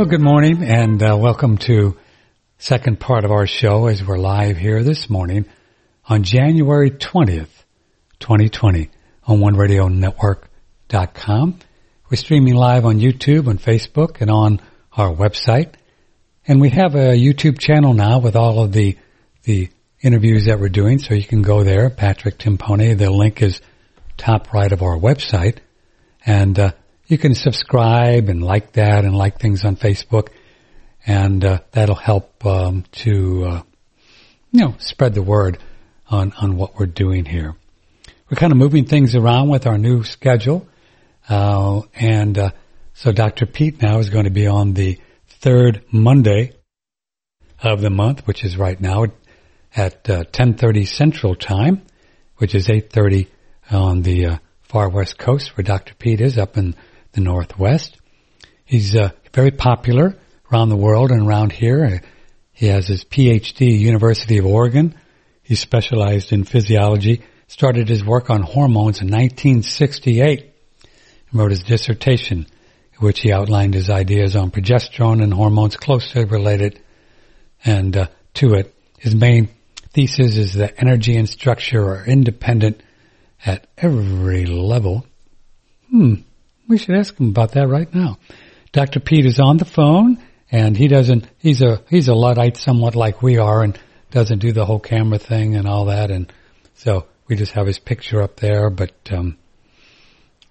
Well, good morning and uh, welcome to second part of our show as we're live here this morning on January 20th, 2020 on OneRadioNetwork.com. We're streaming live on YouTube, on Facebook, and on our website. And we have a YouTube channel now with all of the, the interviews that we're doing, so you can go there, Patrick Timpone. The link is top right of our website. And, uh, you can subscribe and like that and like things on Facebook, and uh, that'll help um, to uh, you know spread the word on on what we're doing here. We're kind of moving things around with our new schedule, uh, and uh, so Dr. Peat now is going to be on the third Monday of the month, which is right now at 10:30 uh, Central Time, which is 8:30 on the uh, far west coast, where Dr. Peat is up in the Northwest. He's uh, very popular around the world and around here. He has his PhD, University of Oregon. He specialized in physiology, started his work on hormones in 1968, and wrote his dissertation, in which he outlined his ideas on progesterone and hormones closely related and uh, to it. His main thesis is that energy and structure are independent at every level. Hmm. We should ask him about that right now. Dr. Peat is on the phone and he doesn't, he's a, he's a Luddite somewhat like we are and doesn't do the whole camera thing and all that. And so we just have his picture up there, but, um,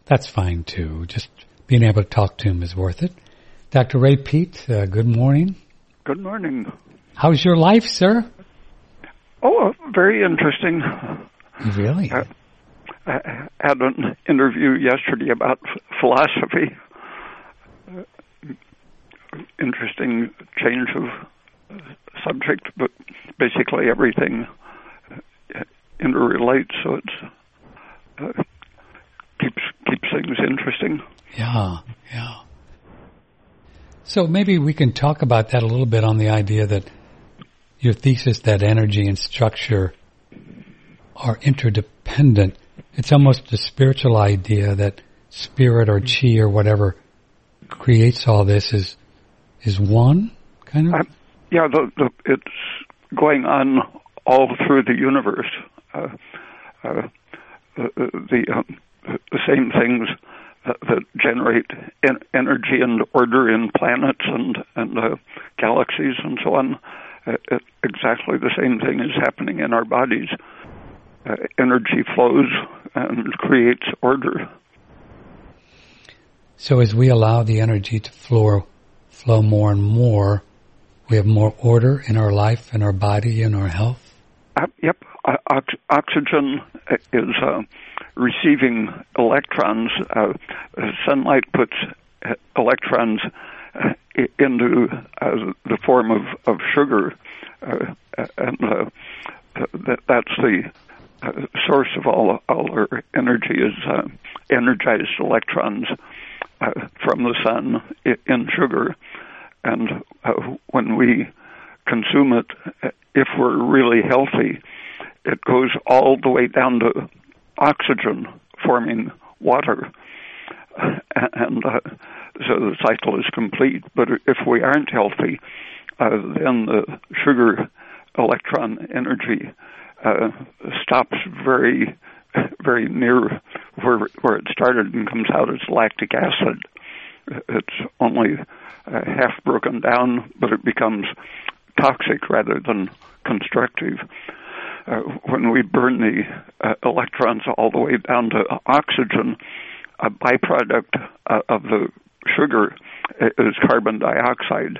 that's fine too. Just being able to talk to him is worth it. Dr. Ray Peat, uh, good morning. Good morning. How's your life, sir? Oh, very interesting. Really? Uh, had an interview yesterday about philosophy. Interesting change of subject, but basically everything interrelates, so it uh, keeps keeps things interesting. Yeah, yeah. So maybe we can talk about that a little bit on the idea that your thesis that energy and structure are interdependent it's almost a spiritual idea that spirit or chi or whatever creates all this is is one kind of. Uh, yeah, the, the, it's going on all through the universe. Uh, uh, the the, um, the same things that, that generate en- energy and order in planets and and uh, galaxies and so on. Uh, exactly the same thing is happening in our bodies. Uh, energy flows and creates order. So as we allow the energy to flow, flow more and more, we have more order in our life, in our body, in our health. Uh, yep, uh, ox- oxygen is uh, receiving electrons. Uh, sunlight puts uh, electrons uh, into the form of, of sugar, and that, that's the uh, source of all all our energy is uh, energized electrons uh, from the sun in sugar, and uh, when we consume it, if we're really healthy, it goes all the way down to oxygen forming water, and uh, so the cycle is complete. But if we aren't healthy, uh, then the sugar electron energy uh, stops very very near where where it started and comes out as lactic acid. It's only uh, half broken down, but it becomes toxic rather than constructive. Uh, when we burn the uh, electrons all the way down to oxygen, a byproduct uh, of the sugar is carbon dioxide,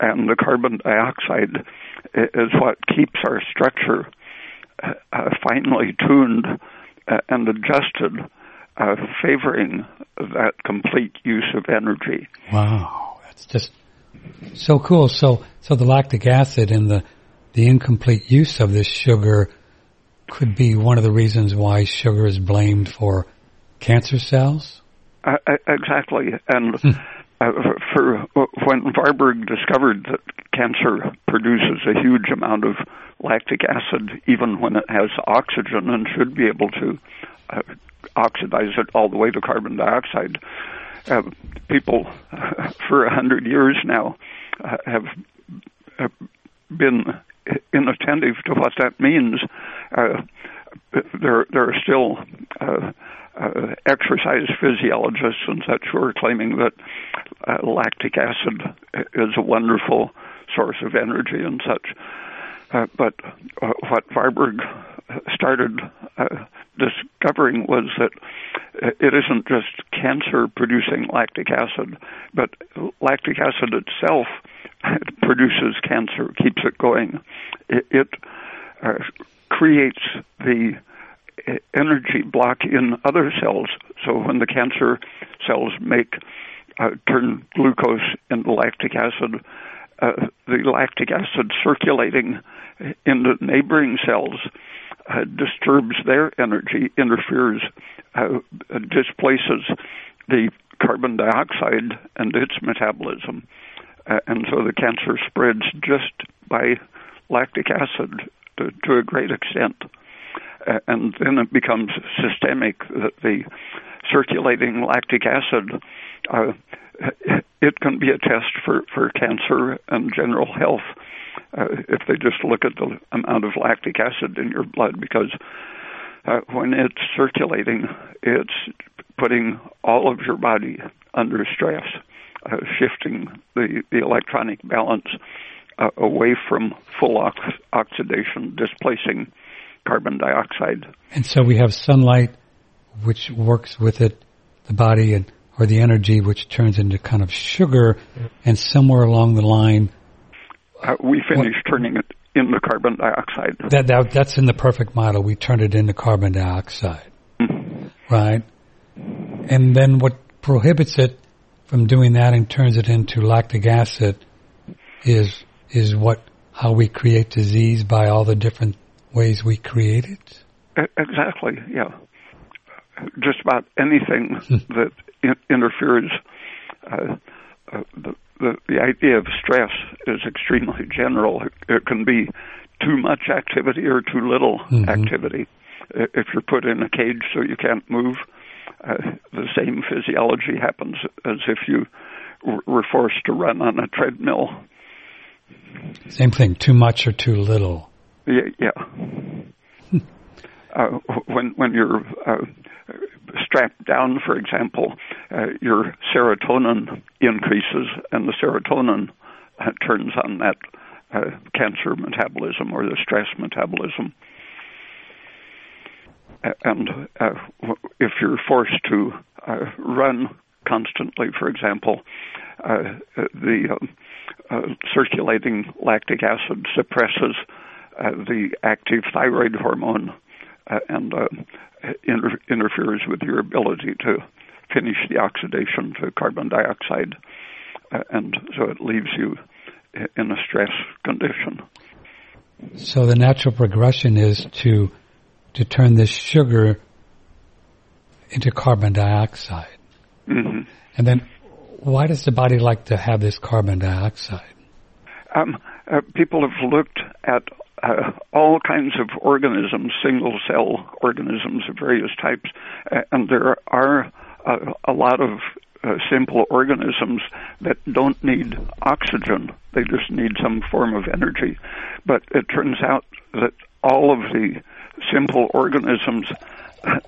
and the carbon dioxide is what keeps our structure uh, finely tuned uh, and adjusted, uh, favoring that complete use of energy. Wow, that's just so cool. So, so the lactic acid and the the incomplete use of this sugar could be one of the reasons why sugar is blamed for cancer cells. Uh, exactly, and. Hmm. Uh, for, for when Warburg discovered that cancer produces a huge amount of lactic acid even when it has oxygen and should be able to uh, oxidize it all the way to carbon dioxide. uh, people for a hundred years now uh, have, have been inattentive to what that means. Uh, there, there are still uh, uh, exercise physiologists and such who are claiming that uh, lactic acid is a wonderful source of energy and such. Uh, but uh, what Warburg started uh, discovering was that it isn't just cancer producing lactic acid, but lactic acid itself produces cancer, keeps it going. It, it uh, creates the energy block in other cells. So when the cancer cells make uh, turn glucose into lactic acid, uh, the lactic acid circulating in the neighboring cells uh, disturbs their energy, interferes, uh, displaces the carbon dioxide and its metabolism. Uh, and so the cancer spreads just by lactic acid to, to a great extent. Uh, and then it becomes systemic that the circulating lactic acid uh, it can be a test for, for cancer and general health uh, if they just look at the amount of lactic acid in your blood because uh, when it's circulating, it's putting all of your body under stress, uh, shifting the, the electronic balance uh, away from full ox- oxidation, displacing carbon dioxide. And so we have sunlight, which works with it, the body, and or the energy, which turns into kind of sugar, and somewhere along the line, uh, we finish what, turning it into carbon dioxide. That, that that's in the perfect model. We turn it into carbon dioxide, mm-hmm. right? And then what prohibits it from doing that and turns it into lactic acid is is what how we create disease by all the different ways we create it. Exactly. Yeah. Just about anything hmm. that in- interferes. Uh, uh, the, the the idea of stress is extremely general. It, it can be too much activity or too little mm-hmm. activity. If you're put in a cage so you can't move, uh, the same physiology happens as if you were forced to run on a treadmill. Same thing, too much or too little. Yeah. yeah. uh, when when you're uh, strapped down, for example, uh, your serotonin increases, and the serotonin uh, turns on that uh, cancer metabolism or the stress metabolism. And uh, if you're forced to uh, run constantly, for example, uh, the circulating lactic acid suppresses the active thyroid hormone and inter- interferes with your ability to finish the oxidation to carbon dioxide, uh, and so it leaves you in a stress condition. So the natural progression is to to turn this sugar into carbon dioxide. Mm-hmm. And then, why does the body like to have this carbon dioxide? Um, uh, people have looked at uh, all kinds of organisms, single cell organisms of various types, uh, and there are uh, a lot of uh, simple organisms that don't need oxygen. They just need some form of energy. But it turns out that all of the simple organisms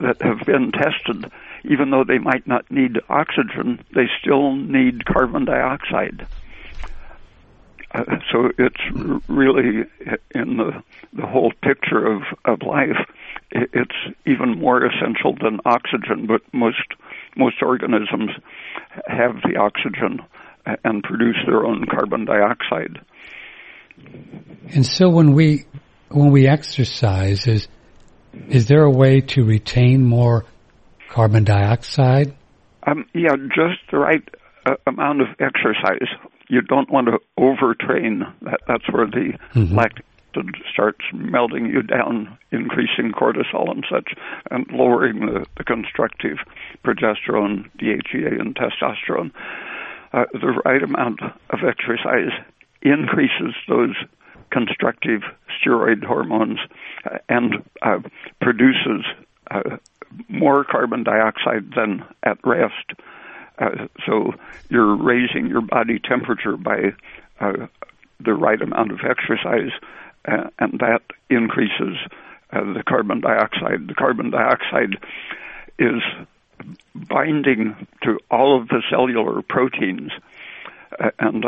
that have been tested, even though they might not need oxygen, they still need carbon dioxide. Uh, so it's really in the the whole picture of of life. It's even more essential than oxygen, but most most organisms have the oxygen and produce their own carbon dioxide. And so when we when we exercise, is is there a way to retain more carbon dioxide? Um, yeah, just the right uh, amount of exercise you don't want to overtrain. That, that's where the mm-hmm. lactic acid starts melting you down, increasing cortisol and such, and lowering the, the constructive progesterone, DHEA, and testosterone. Uh, the right amount of exercise increases those constructive steroid hormones uh, and uh, produces uh, more carbon dioxide than at rest. Uh, so you're raising your body temperature by uh, the right amount of exercise, uh, and that increases uh, the carbon dioxide. The carbon dioxide is binding to all of the cellular proteins uh, and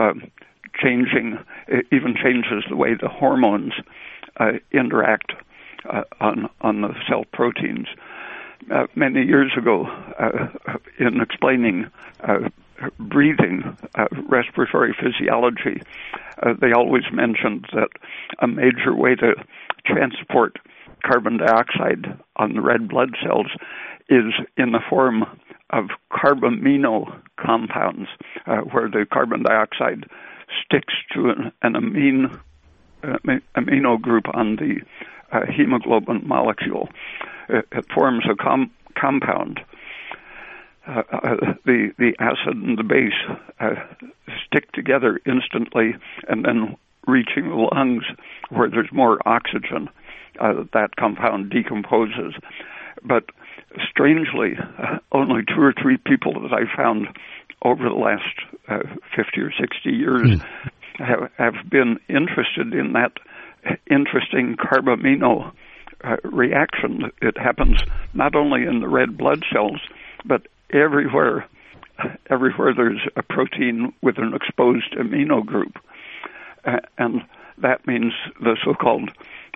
changing, even changes the way the hormones interact on on the cell proteins. Uh, many years ago, uh, in explaining breathing, respiratory physiology, they always mentioned that a major way to transport carbon dioxide on the red blood cells is in the form of carbamino compounds, uh, where the carbon dioxide sticks to an, an amine, uh, amino group on the uh, hemoglobin molecule. It, it forms a com- compound. Uh, uh, the the acid and the base uh, stick together instantly, and then reaching the lungs where there's more oxygen, that compound decomposes. But strangely, uh, only two or three people that I found over the last uh, 50 or 60 years mm. Have, have been interested in that interesting carbamino uh, reaction. It happens not only in the red blood cells, but everywhere. Everywhere there's a protein with an exposed amino group, uh, and that means the so-called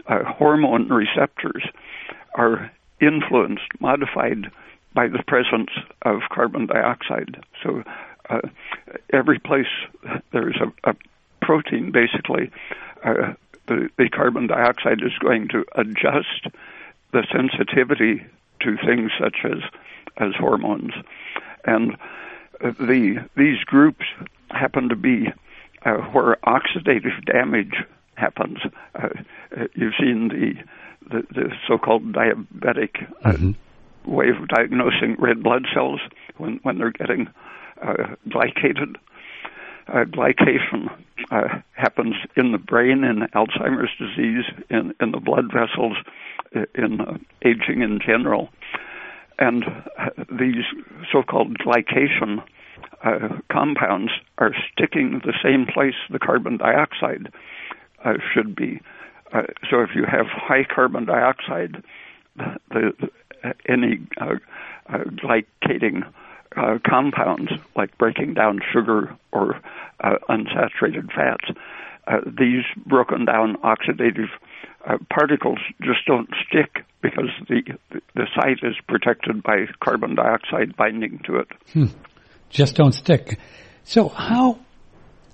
uh, hormone receptors are influenced, modified by the presence of carbon dioxide. So uh, every place there's a, a protein, basically, uh, the, the carbon dioxide is going to adjust the sensitivity to things such as as hormones, and uh, the these groups happen to be uh, where oxidative damage happens. Uh, uh you've seen the the, the so-called diabetic uh, mm-hmm. way of diagnosing red blood cells when when they're getting uh, glycated. Uh, glycation uh, happens in the brain in Alzheimer's disease, in, in the blood vessels, in uh, aging in general. And uh, these so called glycation uh, compounds are sticking the same place the carbon dioxide uh, should be. Uh, so if you have high carbon dioxide, the, the any uh, uh, glycating uh, compounds like breaking down sugar or uh, unsaturated fats, uh, these broken down oxidative particles just don't stick because the the site is protected by carbon dioxide binding to it. Hmm. Just don't stick. So how?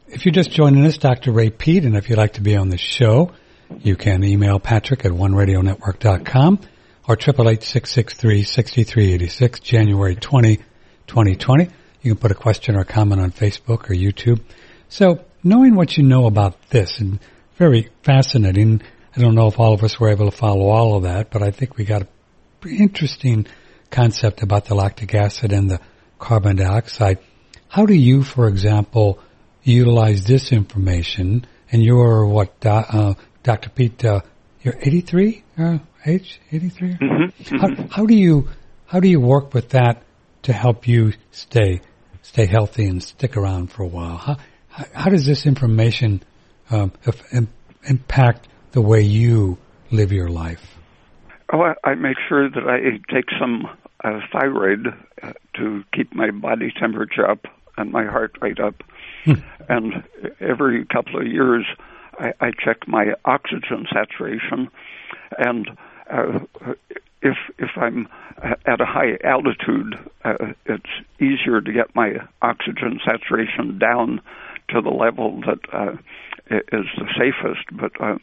If you're just joining us, Dr. Ray Peat, and if you'd like to be on the show, you can email Patrick at oneradionetwork.com or 888 January 20, 2020. You can put a question or comment on Facebook or YouTube. So knowing what you know about this and very fascinating. I don't know if all of us were able to follow all of that, but I think we got a pretty interesting concept about the lactic acid and the carbon dioxide. How do you, for example, utilize this information? And you're what uh, Dr. Peat, uh, you're 83, uh, age 83. Mm-hmm. How, how, do you how do you work with that to help you stay stay healthy and stick around for a while? How how, does this information um, impact the way you live your life? Oh, I, I make sure that I take some uh, thyroid uh, to keep my body temperature up and my heart rate up, hmm. and every couple of years I, I check my oxygen saturation, and uh, if if I'm at a high altitude, uh, it's easier to get my oxygen saturation down to the level that uh, is the safest. But uh,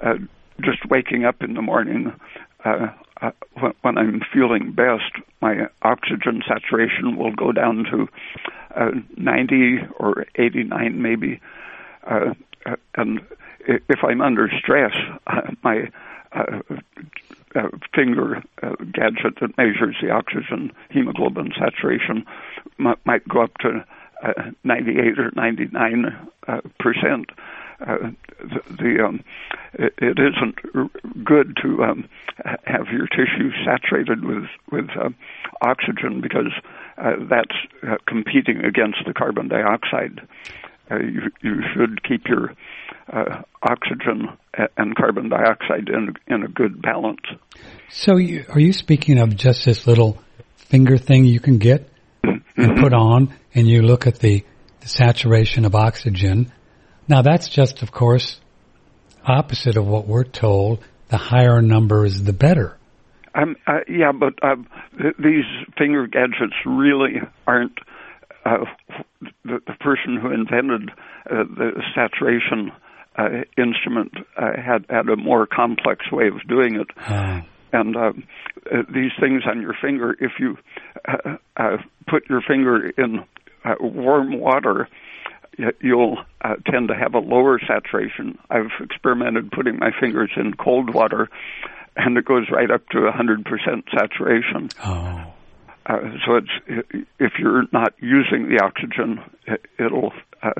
uh, just waking up in the morning. Uh, uh, when, when I'm feeling best, my oxygen saturation will go down to uh, 90 or 89, maybe, uh, uh and if I'm under stress, uh, my uh, uh, finger uh, gadget that measures the oxygen hemoglobin saturation m- might go up to uh, 98 or 99 uh, percent. Uh, the, the um, it, it isn't good to um, have your tissue saturated with with uh, oxygen because that's competing against the carbon dioxide. You, you should keep your uh, oxygen and carbon dioxide in, in a good balance. So, you, are you speaking of just this little finger thing you can get mm-hmm. and put on, and you look at the, the saturation of oxygen? Now, that's just, of course, opposite of what we're told. The higher number is the better. Um, uh, yeah, but uh, th- these finger gadgets really aren't. Uh, the, the, person who invented uh, the saturation instrument uh, had had a more complex way of doing it. Uh. And these things on your finger, if you put your finger in warm water, you'll uh, tend to have a lower saturation. I've experimented putting my fingers in cold water, and it goes right up to 100% saturation. Oh. Uh, so it's if you're not using the oxygen, it'll uh,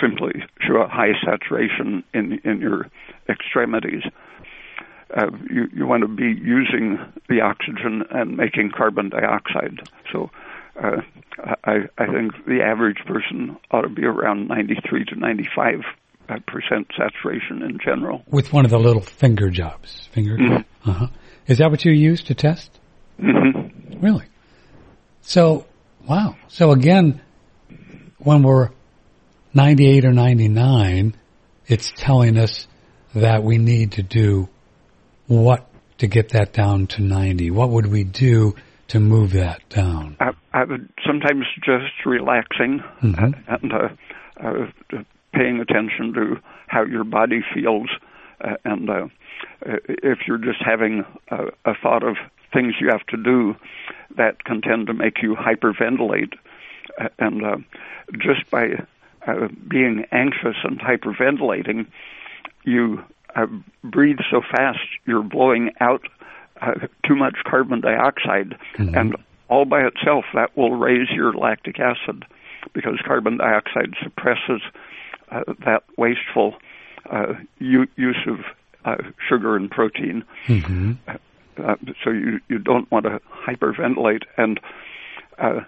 simply show a high saturation in in your extremities. Uh, you you want to be using the oxygen and making carbon dioxide. So uh, I I think the average person ought to be around 93 to 95 percent saturation in general. With one of the little finger jobs, finger. Mm-hmm. Uh-huh. Is that what you use to test? Mm-hmm. Really? So, wow. So again, when we're 98 or 99, it's telling us that we need to do what to get that down to 90. What would we do to move that down? I, I would sometimes just relaxing mm-hmm. and uh, uh, paying attention to how your body feels, uh, and uh, if you're just having a, a thought of things you have to do, that can tend to make you hyperventilate, uh, and uh, just by uh, being anxious and hyperventilating, you uh, breathe so fast you're blowing out uh, too much carbon dioxide, mm-hmm. and all by itself that will raise your lactic acid because carbon dioxide suppresses uh, that wasteful uh, use of uh, sugar and protein. Mm-hmm. Uh, so you you don't want to hyperventilate and uh,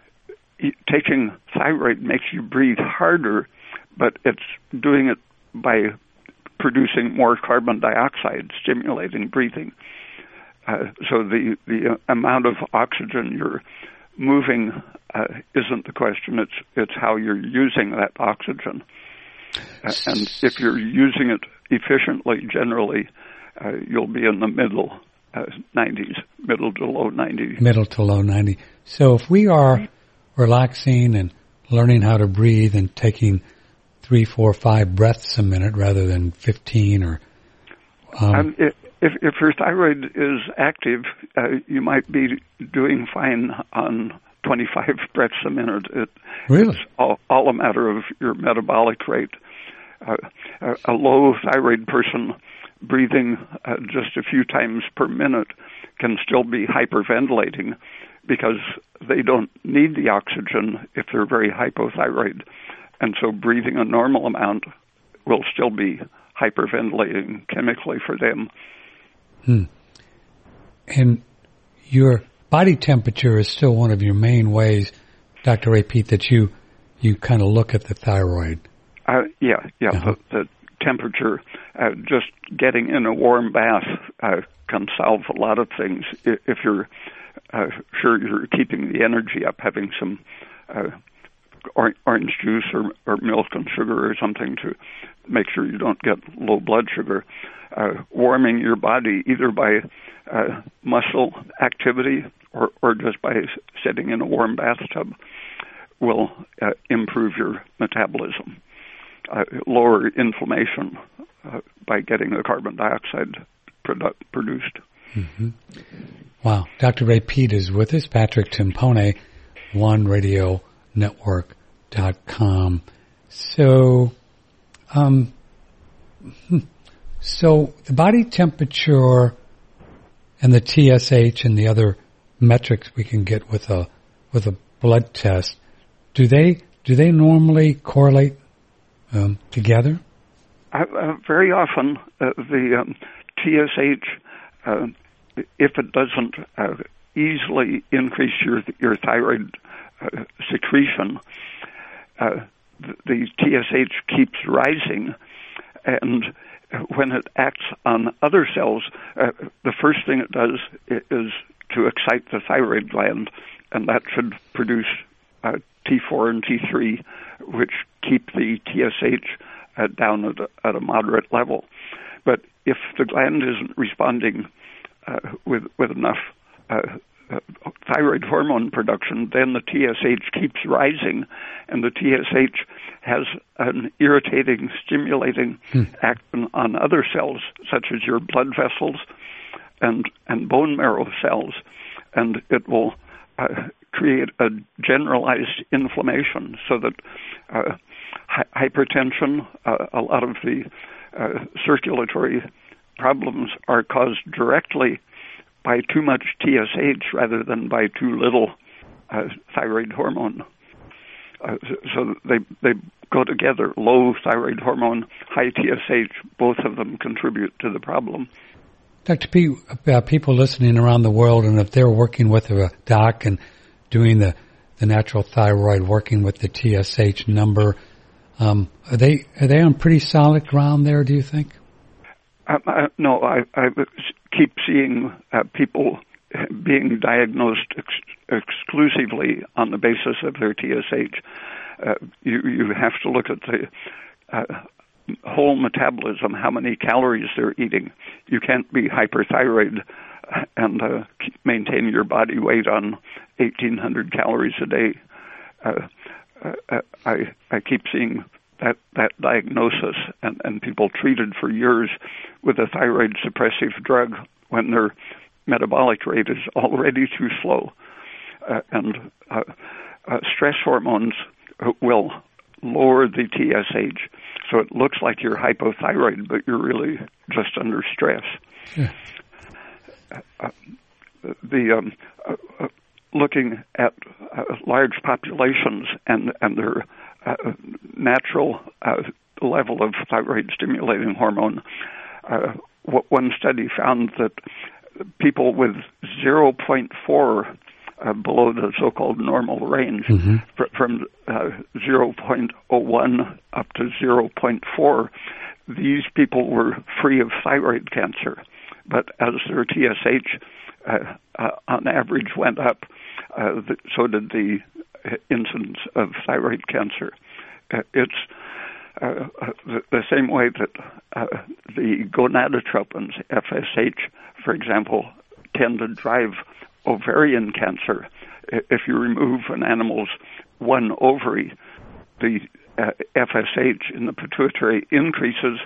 taking thyroid makes you breathe harder, but it's doing it by producing more carbon dioxide, stimulating breathing. Uh, so the the amount of oxygen you're moving uh, isn't the question. It's it's how you're using that oxygen. Uh, and if you're using it efficiently, generally, uh, you'll be in the middle uh, 90s, middle to low 90s. Middle to low 90. So if we are relaxing and learning how to breathe and taking three, four, five breaths a minute rather than 15 or. Um, um, if, if your thyroid is active, uh, you might be doing fine on 25 breaths a minute. It, really? It's all, all a matter of your metabolic rate. Uh, a low thyroid person breathing uh, just a few times per minute can still be hyperventilating because they don't need the oxygen if they're very hypothyroid. And so breathing a normal amount will still be hyperventilating chemically for them. Hmm. And your body temperature is still one of your main ways, Dr. Ray Peat, that you you kind of look at the thyroid. Uh, yeah, yeah. Uh-huh. The, the, temperature, uh, just getting in a warm bath uh, can solve a lot of things. If you're uh, sure you're keeping the energy up, having some uh, orange juice or, or milk and sugar or something to make sure you don't get low blood sugar. Uh, warming your body either by uh, muscle activity or, or just by sitting in a warm bathtub will uh, improve your metabolism, uh, lower inflammation uh, by getting the carbon dioxide produ- produced. Mm-hmm. Wow. Dr. Ray Peat is with us. Patrick Timpone, One Radio Network.com. So, um, hmm. so the body temperature and the TSH and the other metrics we can get with a with a blood test, do they do they normally correlate um, together? Uh, uh, very often, uh, the um, TSH, uh, if it doesn't uh, easily increase your your thyroid uh, secretion, uh, the, the TSH keeps rising, and when it acts on other cells, the first thing it does is to excite the thyroid gland, and that should produce uh, T4 and T3, which keep the TSH uh, down at a, at a, moderate level. But if the gland isn't responding uh, with with enough uh, uh, thyroid hormone production, then the TSH keeps rising, and the TSH has an irritating, stimulating hmm. action on other cells, such as your blood vessels and and bone marrow cells, and it will uh, create a generalized inflammation, so that uh, hi- hypertension, uh, a lot of the uh, circulatory problems are caused directly by too much TSH rather than by too little uh, thyroid hormone. Uh, so they they go together. Low thyroid hormone, high TSH, both of them contribute to the problem. Dr. P, uh, people listening around the world, and if they're working with a doc and doing the, the natural thyroid, working with the TSH number, um, are they are they on pretty solid ground there? Do you think? Um, uh, no, I, I keep seeing uh, people being diagnosed ex- exclusively on the basis of their TSH. Uh, you you have to look at the uh, whole metabolism, how many calories they're eating. You can't be hyperthyroid and uh, maintain your body weight on 1,800 calories a day. Uh, uh, I I keep seeing that that diagnosis and, and people treated for years with a thyroid suppressive drug when their metabolic rate is already too slow. Uh, and uh, uh, stress hormones will lower the TSH, so it looks like you're hypothyroid, but you're really just under stress. Yeah. Uh, the um, uh, uh, looking at large populations and and their natural level of thyroid stimulating hormone one study found that people with 0.4 uh, below the so-called normal range, mm-hmm. fr- from uh, 0.01 up to 0.4, these people were free of thyroid cancer. But as their TSH uh, uh, on average went up, uh, so did the incidence of thyroid cancer. Uh, it's uh, the, the, same way that uh, the gonadotropins, FSH, for example, tend to drive ovarian cancer. If you remove an animal's one ovary, the uh, FSH in the pituitary increases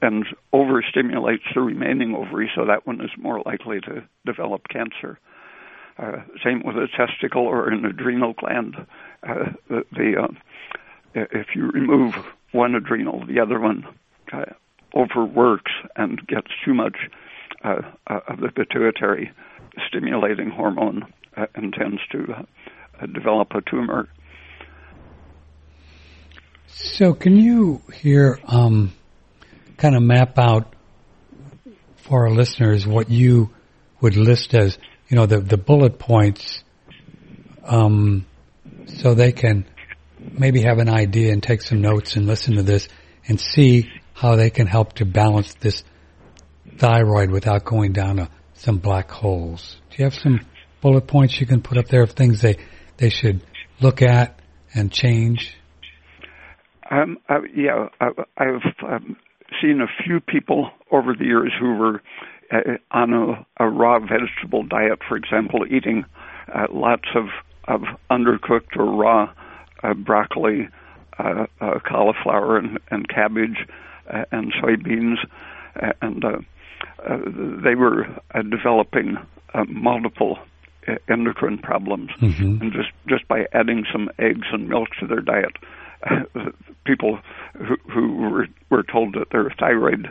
and overstimulates the remaining ovary, so that one is more likely to develop cancer. Uh, same with a testicle or an adrenal gland. Uh, the, the uh, if you remove one adrenal, the other one uh, overworks and gets too much uh, uh, of the pituitary stimulating hormone uh, and tends to uh, develop a tumor. So, can you here um, kind of map out for our listeners what you would list as, you know, the, the bullet points um, so they can maybe have an idea and take some notes and listen to this and see how they can help to balance this thyroid without going down a, some black holes. Do you have some bullet points you can put up there of things they they should look at and change? Um, uh, yeah, I, I've um, seen a few people over the years who were uh, on a, a, raw vegetable diet, for example, eating uh, lots of of undercooked or raw uh, broccoli, uh, uh, cauliflower, and, and cabbage, uh, and soybeans, and uh, uh, they were uh, developing uh, multiple endocrine problems, mm-hmm. and just just by adding some eggs and milk to their diet, uh, people who, who were were told that their thyroid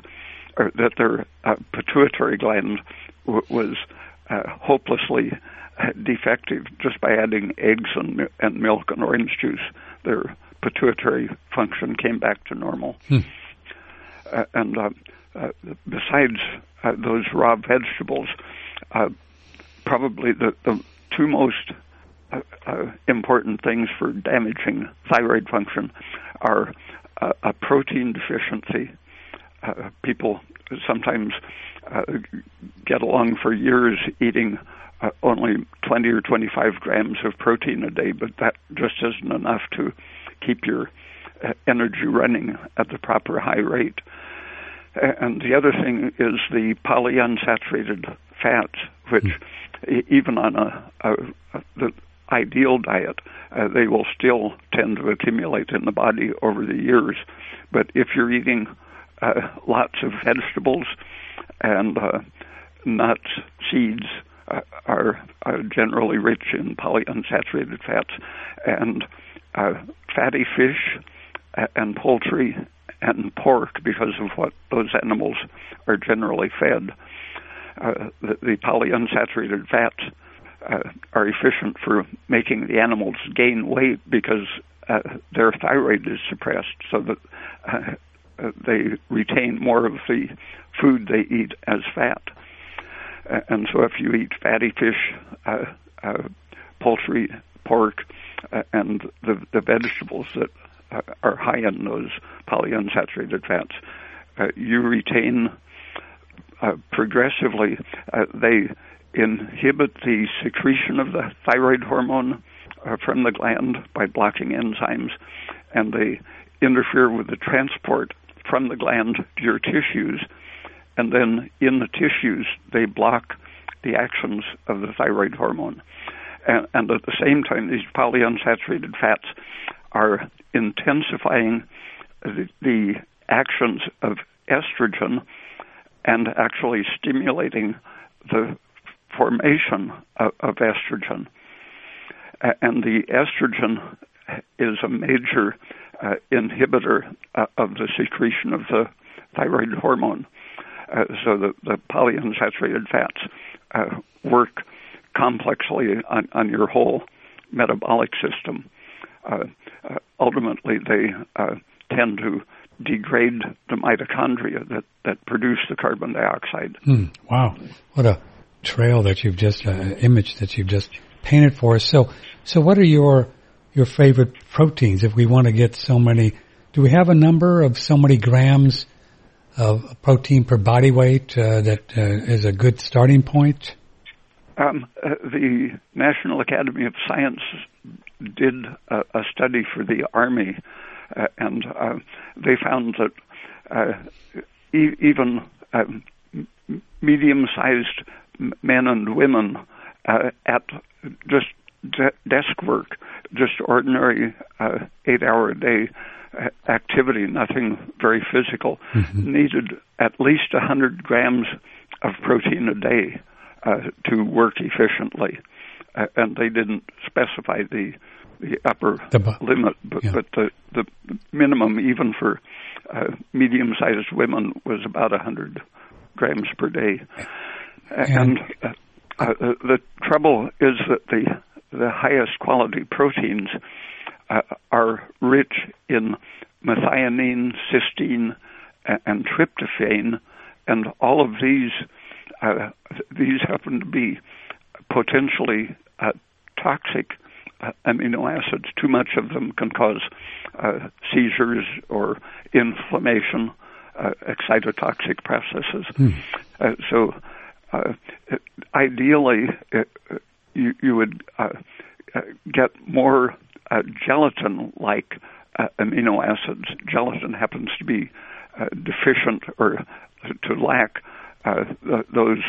or that their uh, pituitary gland w- was uh, hopelessly defective just by adding eggs and, and milk and orange juice. Their pituitary function came back to normal. Hmm. Uh, and uh, uh, besides uh, those raw vegetables, uh, probably the, the two most uh, uh, important things for damaging thyroid function are uh, a protein deficiency. Uh, people sometimes uh, get along for years eating uh, only 20 or 25 grams of protein a day, but that just isn't enough to keep your energy running at the proper high rate. And the other thing is the polyunsaturated fats, which mm. even on a, a, a the ideal diet, uh, they will still tend to accumulate in the body over the years. But if you're eating uh, lots of vegetables and uh, nuts, seeds uh, are, are generally rich in polyunsaturated fats, and uh, fatty fish and poultry and pork, because of what those animals are generally fed. Uh, the, the polyunsaturated fats uh, are efficient for making the animals gain weight because uh, their thyroid is suppressed, so that uh they retain more of the food they eat as fat. and so, if you eat fatty fish, uh, uh, poultry, pork, and the, the vegetables that are high in those polyunsaturated fats, you retain progressively. they inhibit the secretion of the thyroid hormone uh, from the gland by blocking enzymes, and they interfere with the transport from the gland to your tissues, and then in the tissues they block the actions of the thyroid hormone. And, and at the same time, these polyunsaturated fats are intensifying the, the actions of estrogen and actually stimulating the formation of, of estrogen. And the estrogen is a major uh, inhibitor uh, of the secretion of the thyroid hormone. Uh, so the, the polyunsaturated fats uh, work complexly on, on, your whole metabolic system. Uh, uh, ultimately, they tend to degrade the mitochondria that, that produce the carbon dioxide. Hmm. wow. What a trail that you've just uh, image that you've just painted for us. So, so what are your your favorite proteins? If we want to get so many, do we have a number of so many grams of protein per body weight uh, that uh, is a good starting point? Um, uh, the National Academy of Science did a, a study for the Army, uh, and uh, they found that e- even um, medium-sized men and women at just de- desk work, just ordinary uh, eight hour a day uh, activity, nothing very physical, mm-hmm. needed at least 100 grams of protein a day uh, to work efficiently. Uh, and they didn't specify the the upper the bu- limit, but, yeah. but the the minimum even for uh, medium-sized women was about 100 grams per day. And uh, uh, the trouble is that the the highest quality proteins uh, are rich in methionine, cysteine, and, tryptophan, and all of these uh, these happen to be potentially uh, toxic uh, amino acids. Too much of them can cause seizures or inflammation, excitotoxic processes. Hmm. so uh, ideally, it, uh, you, you would uh, uh, get more uh, gelatin-like uh, amino acids. Gelatin happens to be uh, deficient or to lack uh, th- those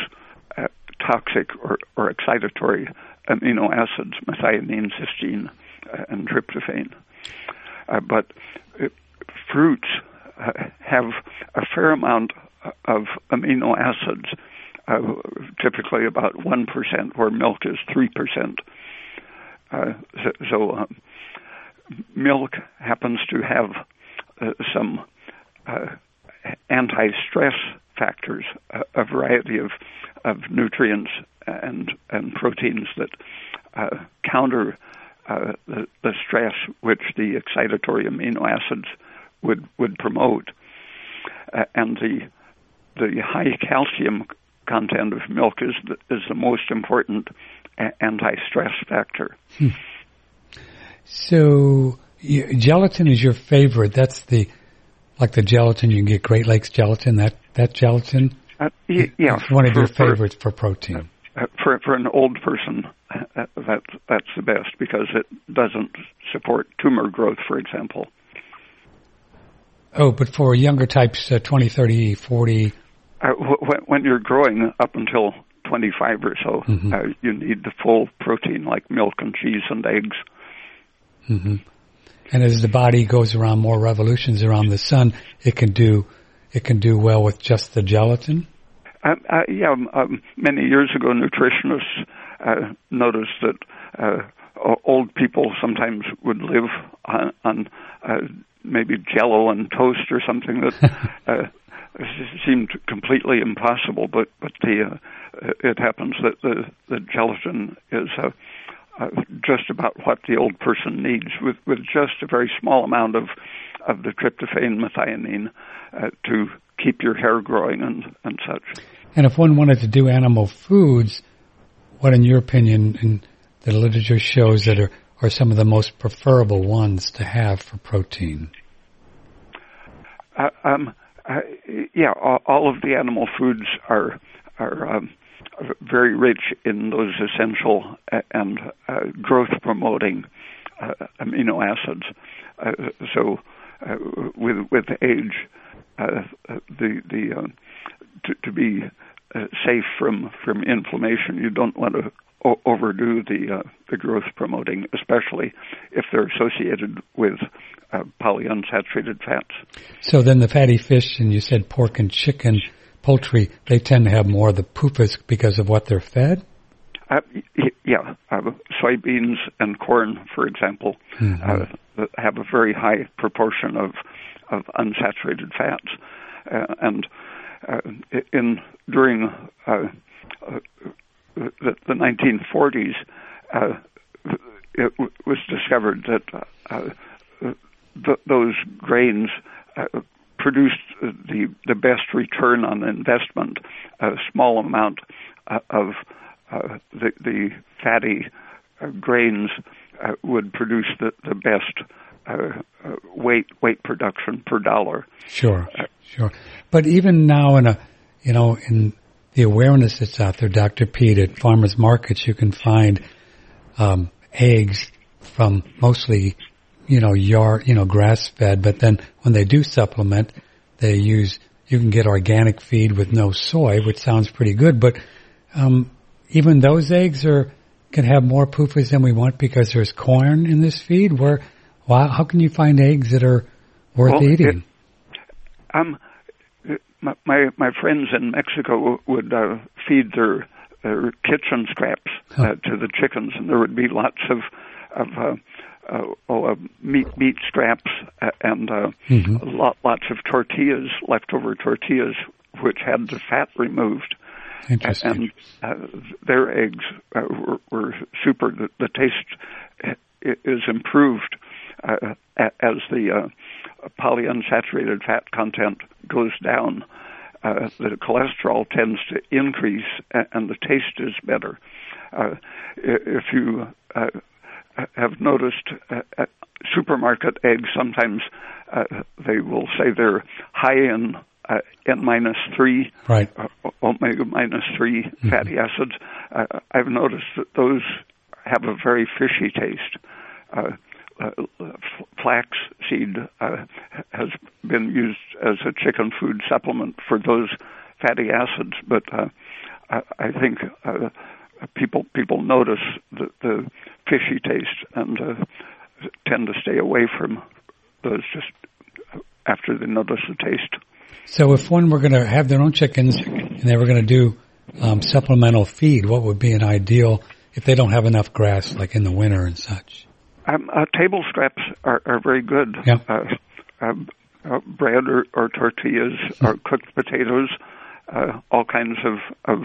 uh, toxic or, or excitatory amino acids, methionine, cysteine, uh, and tryptophan. Uh, but uh, fruits uh, have a fair amount of amino acids uh, typically about 1%, where milk is 3%. Uh, so, so um, milk happens to have uh, some uh, anti stress factors, a variety of, of nutrients and, and proteins that uh, counter uh, the, the stress which the excitatory amino acids would, would promote. and the, the high calcium content of milk is the, is the most important anti-stress factor. Hmm. So you, gelatin is your favorite. That's the like the gelatin you can get Great Lakes gelatin. That that gelatin. Uh, y- yeah, it's one of for, your favorites for, for protein. Uh, for for an old person, uh, that that's the best because it doesn't support tumor growth, for example. Oh, but for younger types, uh, 20, 30, 40. Uh, when you're growing up until 25 or so, mm-hmm. uh, you need the full protein like milk and cheese and eggs. Mm-hmm. And as the body goes around more revolutions around the sun, it can do it can do well with just the gelatin. Uh, uh, yeah, um, um many years ago, nutritionists uh, noticed that uh, old people sometimes would live on, on uh, maybe Jello and toast or something that uh, seemed completely impossible. But but the it happens that the the gelatin is uh, just about what the old person needs with, with just a very small amount of, of the tryptophan methionine uh, to keep your hair growing and, and such. And if one wanted to do animal foods, what, in your opinion, in the literature shows that are, are some of the most preferable ones to have for protein? Uh, um, uh, yeah, all, all, of the animal foods are are um, very rich in those essential uh, and uh, growth promoting uh, amino acids. Uh, so, uh, with with age, uh, the the to, to, be safe from from inflammation, you don't want to o- overdo the the growth promoting, especially if they're associated with polyunsaturated fats. So then, the fatty fish, and you said pork and chicken poultry, they tend to have more of the PUFAs because of what they're fed? Uh, yeah, uh, soybeans and corn, for example, mm-hmm. uh, have a very high proportion of of unsaturated fats, uh, and uh, in during uh, the, the 1940s, it w- was discovered that th- those grains produced the the best return on investment, a small amount uh, of uh, the the fatty uh, grains uh, would produce the the best uh, uh, weight weight production per dollar. Sure, sure. But even now, in a you know in the awareness that's out there, Dr. Peat, at farmers markets, you can find um, eggs from mostly you know, yard, you know, grass fed, but then when they do supplement, they use, you can get organic feed with no soy, which sounds pretty good, but, um, even those eggs are, can have more PUFAs than we want because there's corn in this feed. Where, wow, how can you find eggs that are worth well, eating? It, um, my my friends in Mexico would uh, feed their their kitchen scraps uh, to the chickens, and there would be lots of of uh, uh, oh, uh, meat meat scraps uh, and uh, mm-hmm. lot, lots of tortillas, leftover tortillas, which had the fat removed. And uh, their eggs uh, were, were super. The, the taste is improved uh, as the uh, polyunsaturated fat content goes down. Uh, the cholesterol tends to increase, and the taste is better. Uh, if you uh, have noticed uh, at supermarket eggs sometimes uh, they will say they're high in uh, N minus three, right. uh, omega minus 3 mm-hmm. fatty acids. Uh, I've noticed that those have a very fishy taste. Uh, flax seed uh, has been used as a chicken food supplement for those fatty acids, but uh, I, I think uh, people people notice the, the fishy taste and uh, tend to stay away from those just after they notice the taste. So, if one were going to have their own chickens and they were going to do um, supplemental feed, what would be an ideal if they don't have enough grass, like in the winter and such? Um, uh, table scraps are, are very good. Yeah. Uh, um, uh, bread or, or tortillas hmm. or cooked potatoes, uh, all kinds of, of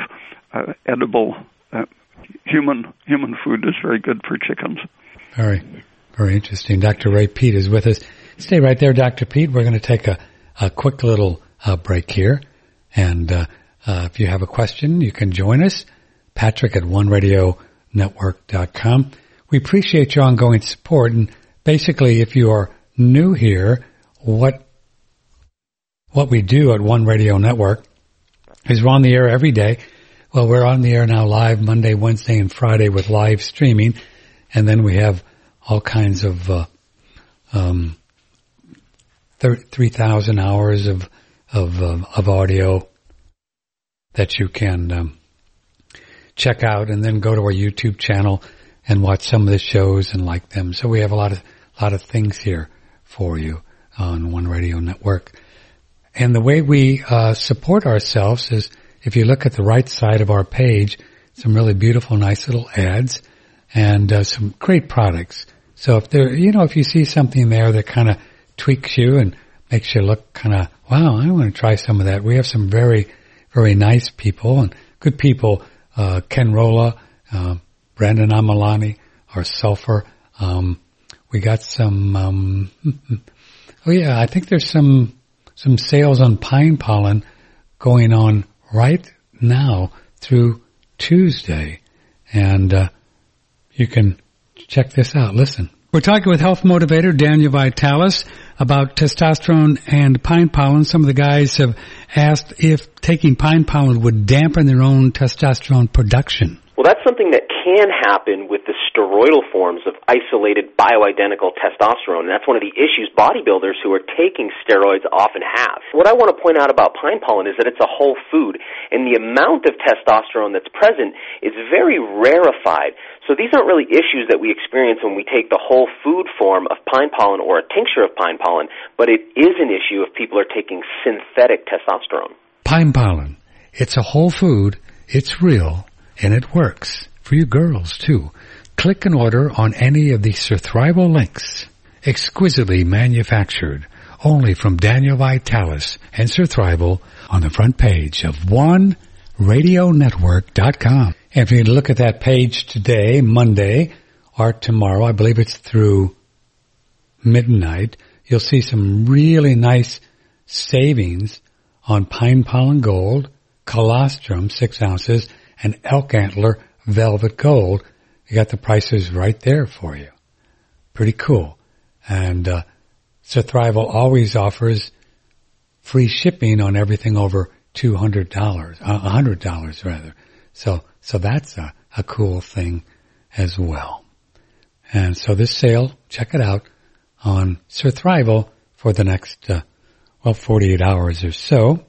uh, edible uh, human human food is very good for chickens. Very, very interesting. Dr. Ray Peat is with us. Stay right there, Dr. Peat. We're going to take a, a quick little uh, break here, and uh, Uh, if you have a question, you can join us. Patrick at oneradionetwork.com. We appreciate your ongoing support. And basically, if you are new here, what what we do at One Radio Network is we're on the air every day. Well, we're on the air now live Monday, Wednesday, and Friday with live streaming, and then we have all kinds of uh, um, three thousand hours of of uh, of audio that you can um, check out, and then go to our YouTube channel and watch some of the shows and like them. So we have a lot of a lot of things here for you on One Radio Network. And the way we uh, support ourselves is if you look at the right side of our page, some really beautiful, nice little ads and uh, some great products. So if there, you know, if you see something there that kind of tweaks you and makes you look kind of, wow, I want to try some of that. We have some very, very nice people and good people. Uh, Ken Rolla, uh, Brandon Amalani, our sulfur. Um, we got some, um, oh yeah, I think there's some some sales on pine pollen going on right now through Tuesday. And uh, you can check this out. Listen. We're talking with health motivator Daniel Vitalis about testosterone and pine pollen. Some of the guys have asked if taking pine pollen would dampen their own testosterone production. Well, that's something that can happen with the steroidal forms of isolated bioidentical testosterone, and that's one of the issues bodybuilders who are taking steroids often have. What I want to point out about pine pollen is that it's a whole food, and the amount of testosterone that's present is very rarefied. So these aren't really issues that we experience when we take the whole food form of pine pollen or a tincture of pine pollen, but it is an issue if people are taking synthetic testosterone. Pine pollen. It's a whole food. It's real and it works for you girls too. Click and order on any of the Surthrival links. Exquisitely manufactured, only from Daniel Vitalis and Surthrival on the front page of OneRadioNetwork.com. If you look at that page today, Monday, or tomorrow, I believe it's through midnight, you'll see some really nice savings on pine pollen gold, colostrum, six ounces, and elk antler velvet gold. You got the prices right there for you. Pretty cool. And, uh, Surthrival always offers free shipping on everything over $200, $100 rather. So, so that's a, a cool thing as well. And so this sale, check it out on Surthrival for the next, uh, well, 48 hours or so.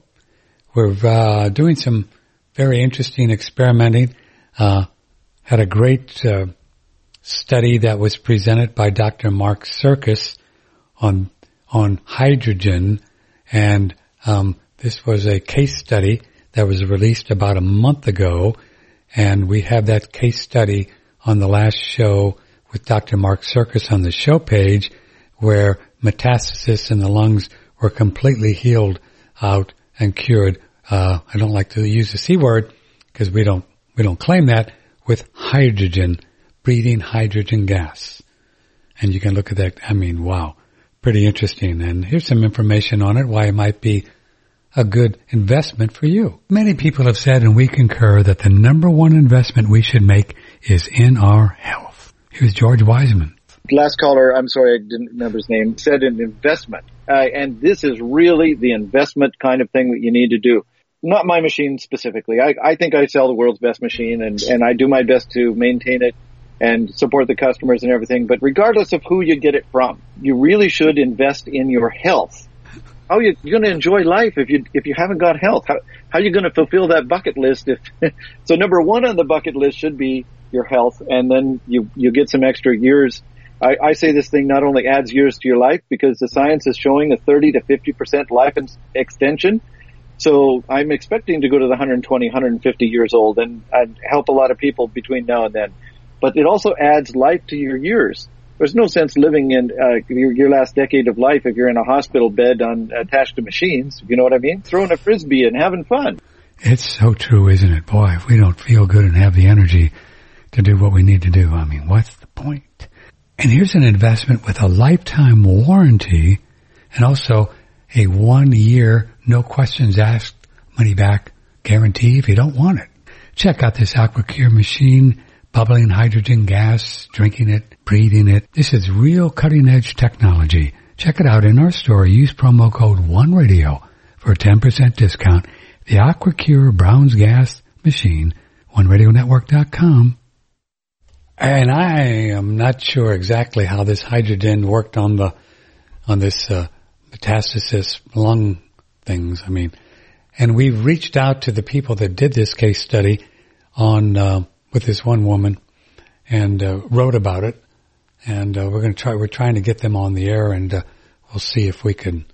We're, uh, doing some very interesting experimenting. Uh, had a great uh, study that was presented by Dr. Mark Sircus on on hydrogen, and um, this was a case study that was released about a month ago, and we have that case study on the last show with Dr. Mark Sircus on the show page, where metastasis in the lungs were completely healed out and cured uh, I don't like to use the C word because we don't, we don't claim that with hydrogen, breathing hydrogen gas. And you can look at that. I mean, wow, pretty interesting. And here's some information on it, why it might be a good investment for you. Many people have said, and we concur, that the number one investment we should make is in our health. Here's George Wiseman. Last caller, I'm sorry, I didn't remember his name, said an investment. Uh, and this is really the investment kind of thing that you need to do not my machine specifically. I, I think I sell the world's best machine and, and I do my best to maintain it and support the customers and everything. But regardless of who you get it from, you really should invest in your health. How are you going to enjoy life if you if you haven't got health? How how are you going to fulfill that bucket list? If so, number one on the bucket list should be your health, and then you you get some extra years. I, I say this thing not only adds years to your life because the science is showing a 30 to 50 percent life extension so I'm expecting to go to the 120, 150 years old and help a lot of people between now and then. But it also adds life to your years. There's no sense living in uh, your, your last decade of life if you're in a hospital bed on attached to machines. You know what I mean? Throwing a frisbee and having fun. It's so true, isn't it? Boy, if we don't feel good and have the energy to do what we need to do, I mean, what's the point? And here's an investment with a lifetime warranty and also a one year, no questions asked, money back guarantee if you don't want it. Check out this AquaCure machine, bubbling hydrogen gas, drinking it, breathing it. This is real cutting edge technology. Check it out in our store. Use promo code ONERADIO for a 10% discount. The AquaCure Brown's Gas machine, OneRadioNetwork.com. And I am not sure exactly how this hydrogen worked on the, on this, uh, metastasis lung things. I mean, and we've reached out to the people that did this case study on, uh, with this one woman and, uh, wrote about it. And, uh, we're going to try, we're trying to get them on the air and, uh, we'll see if we can,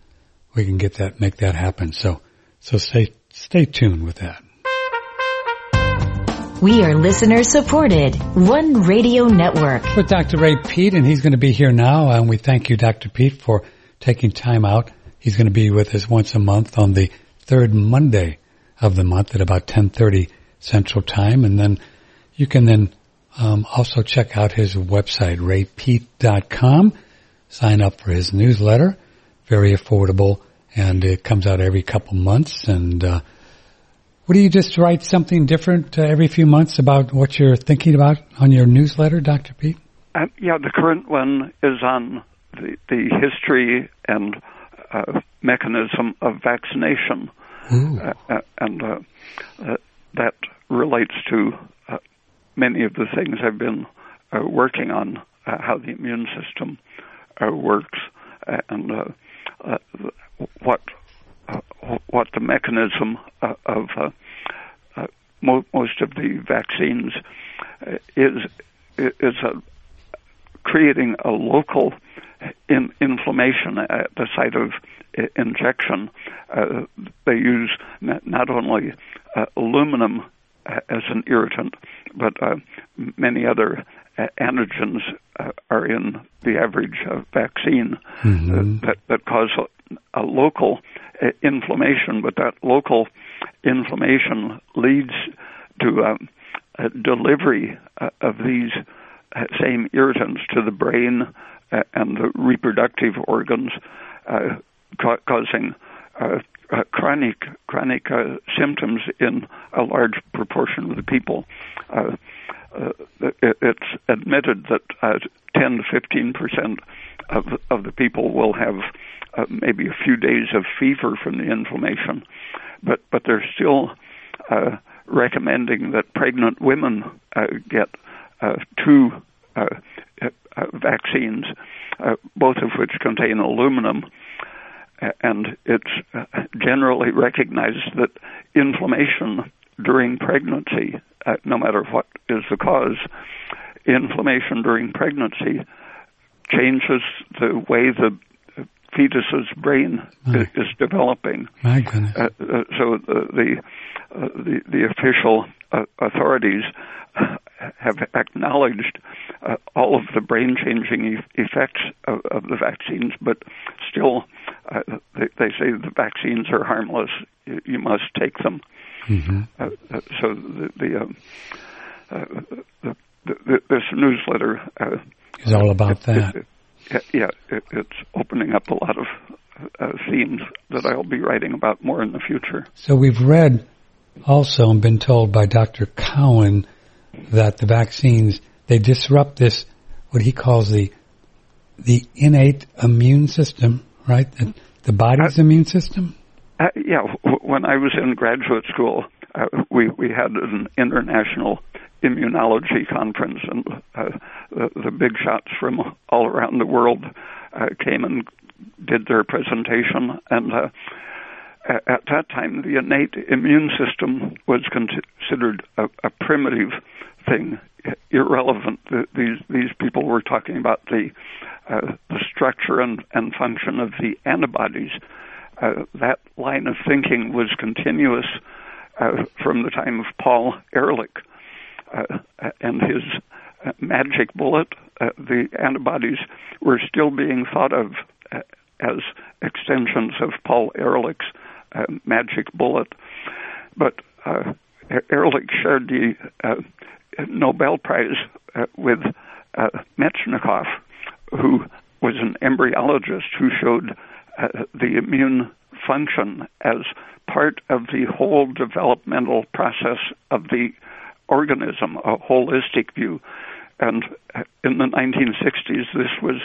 we can get that, make that happen. So, so stay, stay tuned with that. We are listener supported. One Radio Network. With Dr. Ray Peat, and he's going to be here now. And we thank you, Dr. Peat, for taking time out. He's going to be with us once a month on the third Monday of the month at about 1030 Central Time. And then you can then um, also check out his website, raypeat.com. Sign up for his newsletter. Very affordable. And it comes out every couple months. And uh, what do you just write something different uh, every few months about what you're thinking about on your newsletter, Dr. Peat? Uh, yeah, the current one is on the, the history and uh, mechanism of vaccination. Uh, uh, and uh, that relates to many of the things I've been working on, how the immune system works, and what uh, what the mechanism uh, of uh, mo- most of the vaccines is is creating a local in- inflammation at the site of injection. they use not only aluminum as an irritant, but many other antigens uh, are in the average uh, vaccine mm-hmm. that, that cause a, a local uh, inflammation, but that local inflammation leads to um, a delivery uh, of these uh, same irritants to the brain uh, and the reproductive organs, uh, ca- causing uh, chronic chronic symptoms in a large proportion of the people. it's admitted that 10 to 15 percent of of the people will have uh, maybe a few days of fever from the inflammation, but but they're still uh, recommending that pregnant women uh, get uh, two uh, uh, vaccines, both of which contain aluminum. And it's generally recognized that inflammation during pregnancy, no matter what is the cause, inflammation during pregnancy changes the way the fetus's brain is, is developing. My goodness. Uh, uh, so the the, uh, the, the official uh, authorities have acknowledged uh, all of the brain changing e- effects of, of, the vaccines, but still uh, they, they, say the vaccines are harmless. You, you must take them. Mm-hmm. so the, the, um, the, the, this newsletter is all about that. It, yeah, it, it's opening up a lot of uh, themes that I'll be writing about more in the future. So we've read also and been told by Dr. Cowan that the vaccines they disrupt this what he calls the the innate immune system, right? The, the body's uh, immune system. Uh, yeah, w- when I was in graduate school, uh, we we had an international immunology conference, and uh, the, the big shots from all around the world uh, came and did their presentation. And uh, at that time, the innate immune system was considered a, a primitive thing, irrelevant. The, these these people were talking about the uh, the structure and, and function of the antibodies. Uh, that line of thinking was continuous uh, from the time of Paul Ehrlich uh, and his uh, magic bullet, uh, the antibodies were still being thought of as extensions of Paul Ehrlich's magic bullet. But Ehrlich shared the uh, Nobel Prize uh, with uh, Metchnikoff, who was an embryologist who showed uh, the immune function as part of the whole developmental process of the organism, a holistic view. And in the 1960s, this was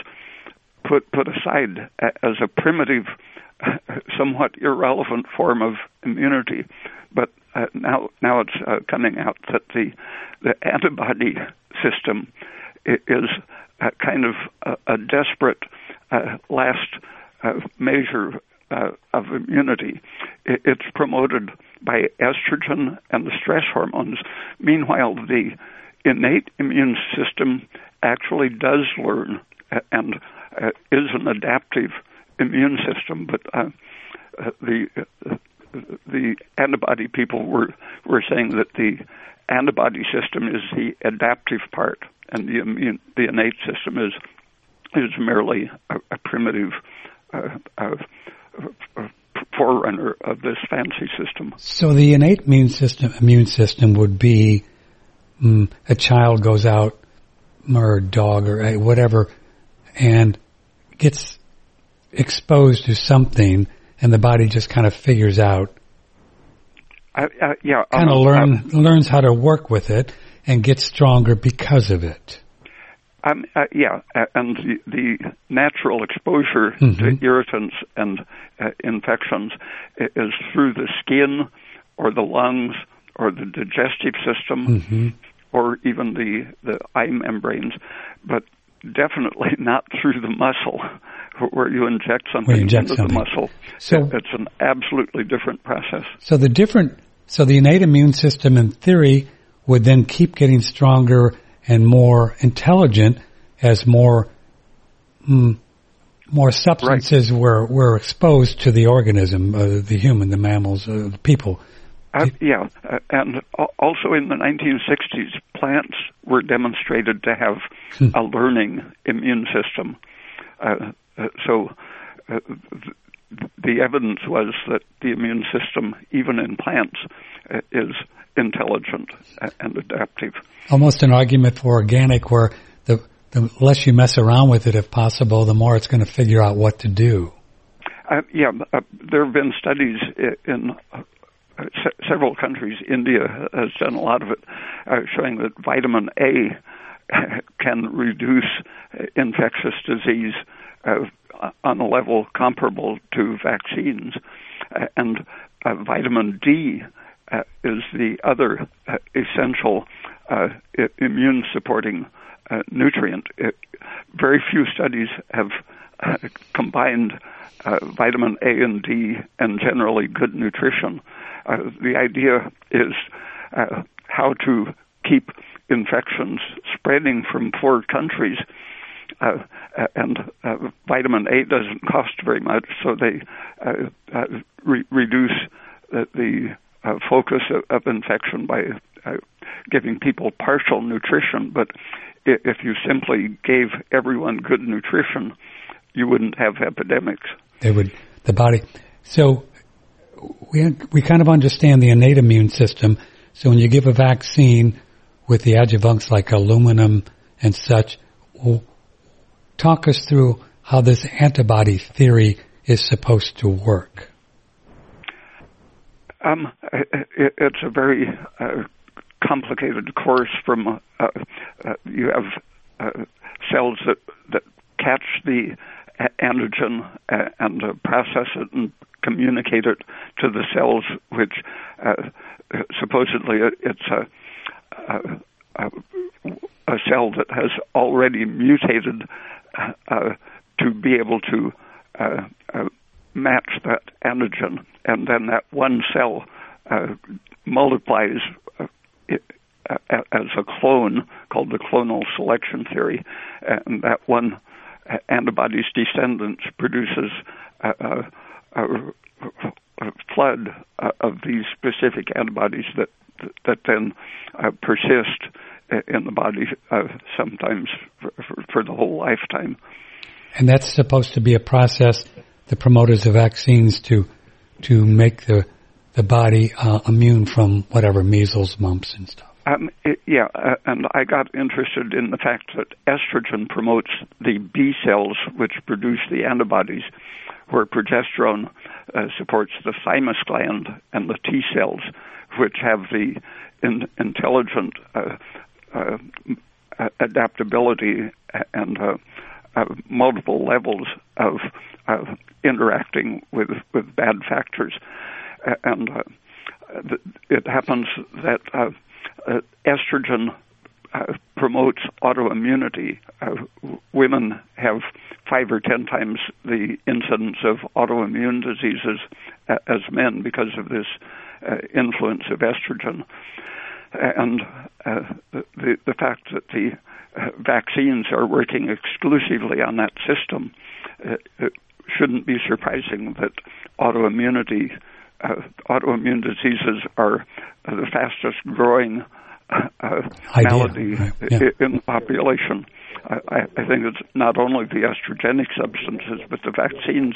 put put aside as a primitive, somewhat irrelevant form of immunity. But uh, now now it's uh, coming out that the the antibody system is kind of a, a desperate uh, last uh, measure uh, of immunity. It, it's promoted by estrogen and the stress hormones. Meanwhile, the innate immune system actually does learn and uh, is an adaptive immune system, but uh, uh, the the antibody people were were saying that the antibody system is the adaptive part, and the immune the innate system is is merely a, a primitive uh, uh, forerunner of this fancy system. So the innate immune system immune system would be mm, a child goes out or a dog or whatever and gets exposed to something and the body just kind of figures out uh, uh, yeah kind of learn learns how to work with it and gets stronger because of it um, uh, yeah, uh, and the, the, natural exposure mm-hmm. to irritants and uh, infections is through the skin or the lungs or the digestive system mm-hmm. or even the, the eye membranes, but definitely not through the muscle where you inject something you inject into something. the muscle. So it's an absolutely different process. So the different, so the innate immune system in theory would then keep getting stronger and more intelligent as more mm, more substances right. were were exposed to the organism, uh, the human, the mammals, uh, the people. Uh, yeah, uh, and also in the 1960s, plants were demonstrated to have hmm. a learning immune system. Uh, uh, so the evidence was that the immune system, even in plants, is intelligent and adaptive. Almost an argument for organic, where the the less you mess around with it, if possible, the more it's going to figure out what to do. Uh, yeah, uh, there have been studies in uh, se- several countries. India has done a lot of it, uh, showing that vitamin A can reduce infectious disease uh, on a level comparable to vaccines, and vitamin D is the other essential immune supporting uh, nutrient. It, very few studies have uh, combined uh, vitamin A and D and generally good nutrition. Uh, the idea is uh, how to keep infections spreading from poor countries. Uh, uh, and uh, vitamin A doesn't cost very much, so they uh, re- reduce the, the focus of, of, infection by giving people partial nutrition. But if you simply gave everyone good nutrition, you wouldn't have epidemics. They would the body. So we we kind of understand the innate immune system. So when you give a vaccine with the adjuvants like aluminum and such, talk us through how this antibody theory is supposed to work. Um, it, it's a very uh, complicated course from uh, uh, you have uh, cells that that catch the antigen uh, and uh, process it and communicate it to the cells, which supposedly it's a, a, a, cell that has already mutated uh, to be able to uh, uh, match that antigen, and then that one cell multiplies as a clone called the clonal selection theory, and that one antibody's descendants produces a, a, a flood of these specific antibodies that that then uh, persist in the body uh, sometimes for, for, for, the whole lifetime. And that's supposed to be a process, the promoters of vaccines to to make the the body uh, immune from whatever measles, mumps, and stuff. Um, it, yeah, uh, and I got interested in the fact that estrogen promotes the B cells which produce the antibodies, where progesterone uh, supports the thymus gland and the T cells, which have the in, intelligent uh, uh, adaptability and uh, multiple levels of interacting with with bad factors, and it happens that estrogen uh, promotes autoimmunity. Uh, women have five or ten times the incidence of autoimmune diseases uh, as men because of this uh, influence of estrogen. And uh, the, the fact that the vaccines are working exclusively on that system, it shouldn't be surprising that autoimmunity, autoimmune diseases are the fastest growing uh, malady right. yeah. in the population. I, I, think it's not only the estrogenic substances, but the vaccines,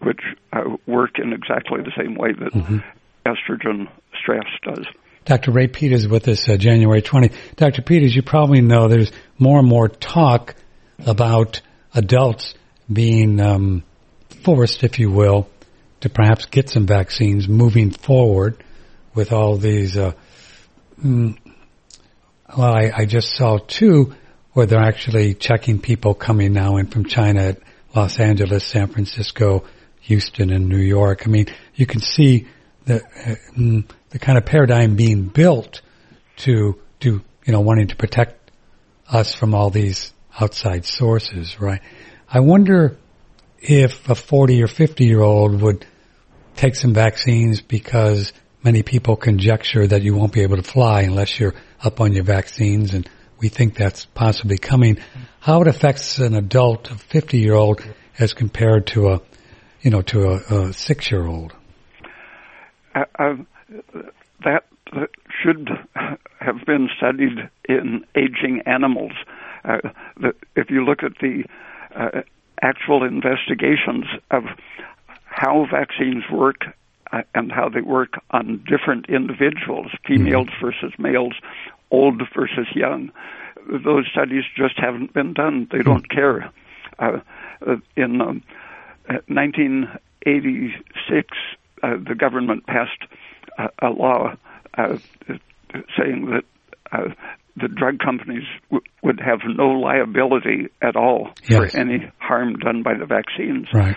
which uh, work in exactly the same way that mm-hmm. estrogen stress does. Dr. Ray Peters with us uh, January 20. Dr. Peters, you probably know there's more and more talk about adults being um, forced, if you will, to perhaps get some vaccines moving forward with all these uh, mm, well, I, I just saw two where they're actually checking people coming now in from China at Los Angeles, San Francisco, Houston, and New York. I mean, you can see that. uh, mm, the kind of paradigm being built to to you know wanting to protect us from all these outside sources, right? I wonder if a 40 or 50 year old would take some vaccines because many people conjecture that you won't be able to fly unless you're up on your vaccines, and we think that's possibly coming. How it affects an adult, a 50 year old, as compared to a, you know, to a, a six year old? Uh, uh, that should have been studied in aging animals. Uh, the, if you look at the uh, actual investigations of how vaccines work uh, and how they work on different individuals, females mm-hmm. versus males, old versus young. Those studies just haven't been done. They don't mm-hmm. care. Uh, uh, in um, 1986, uh, the government passed law uh, saying that uh, the drug companies w- would have no liability at all yes. for any harm done by the vaccines. Right.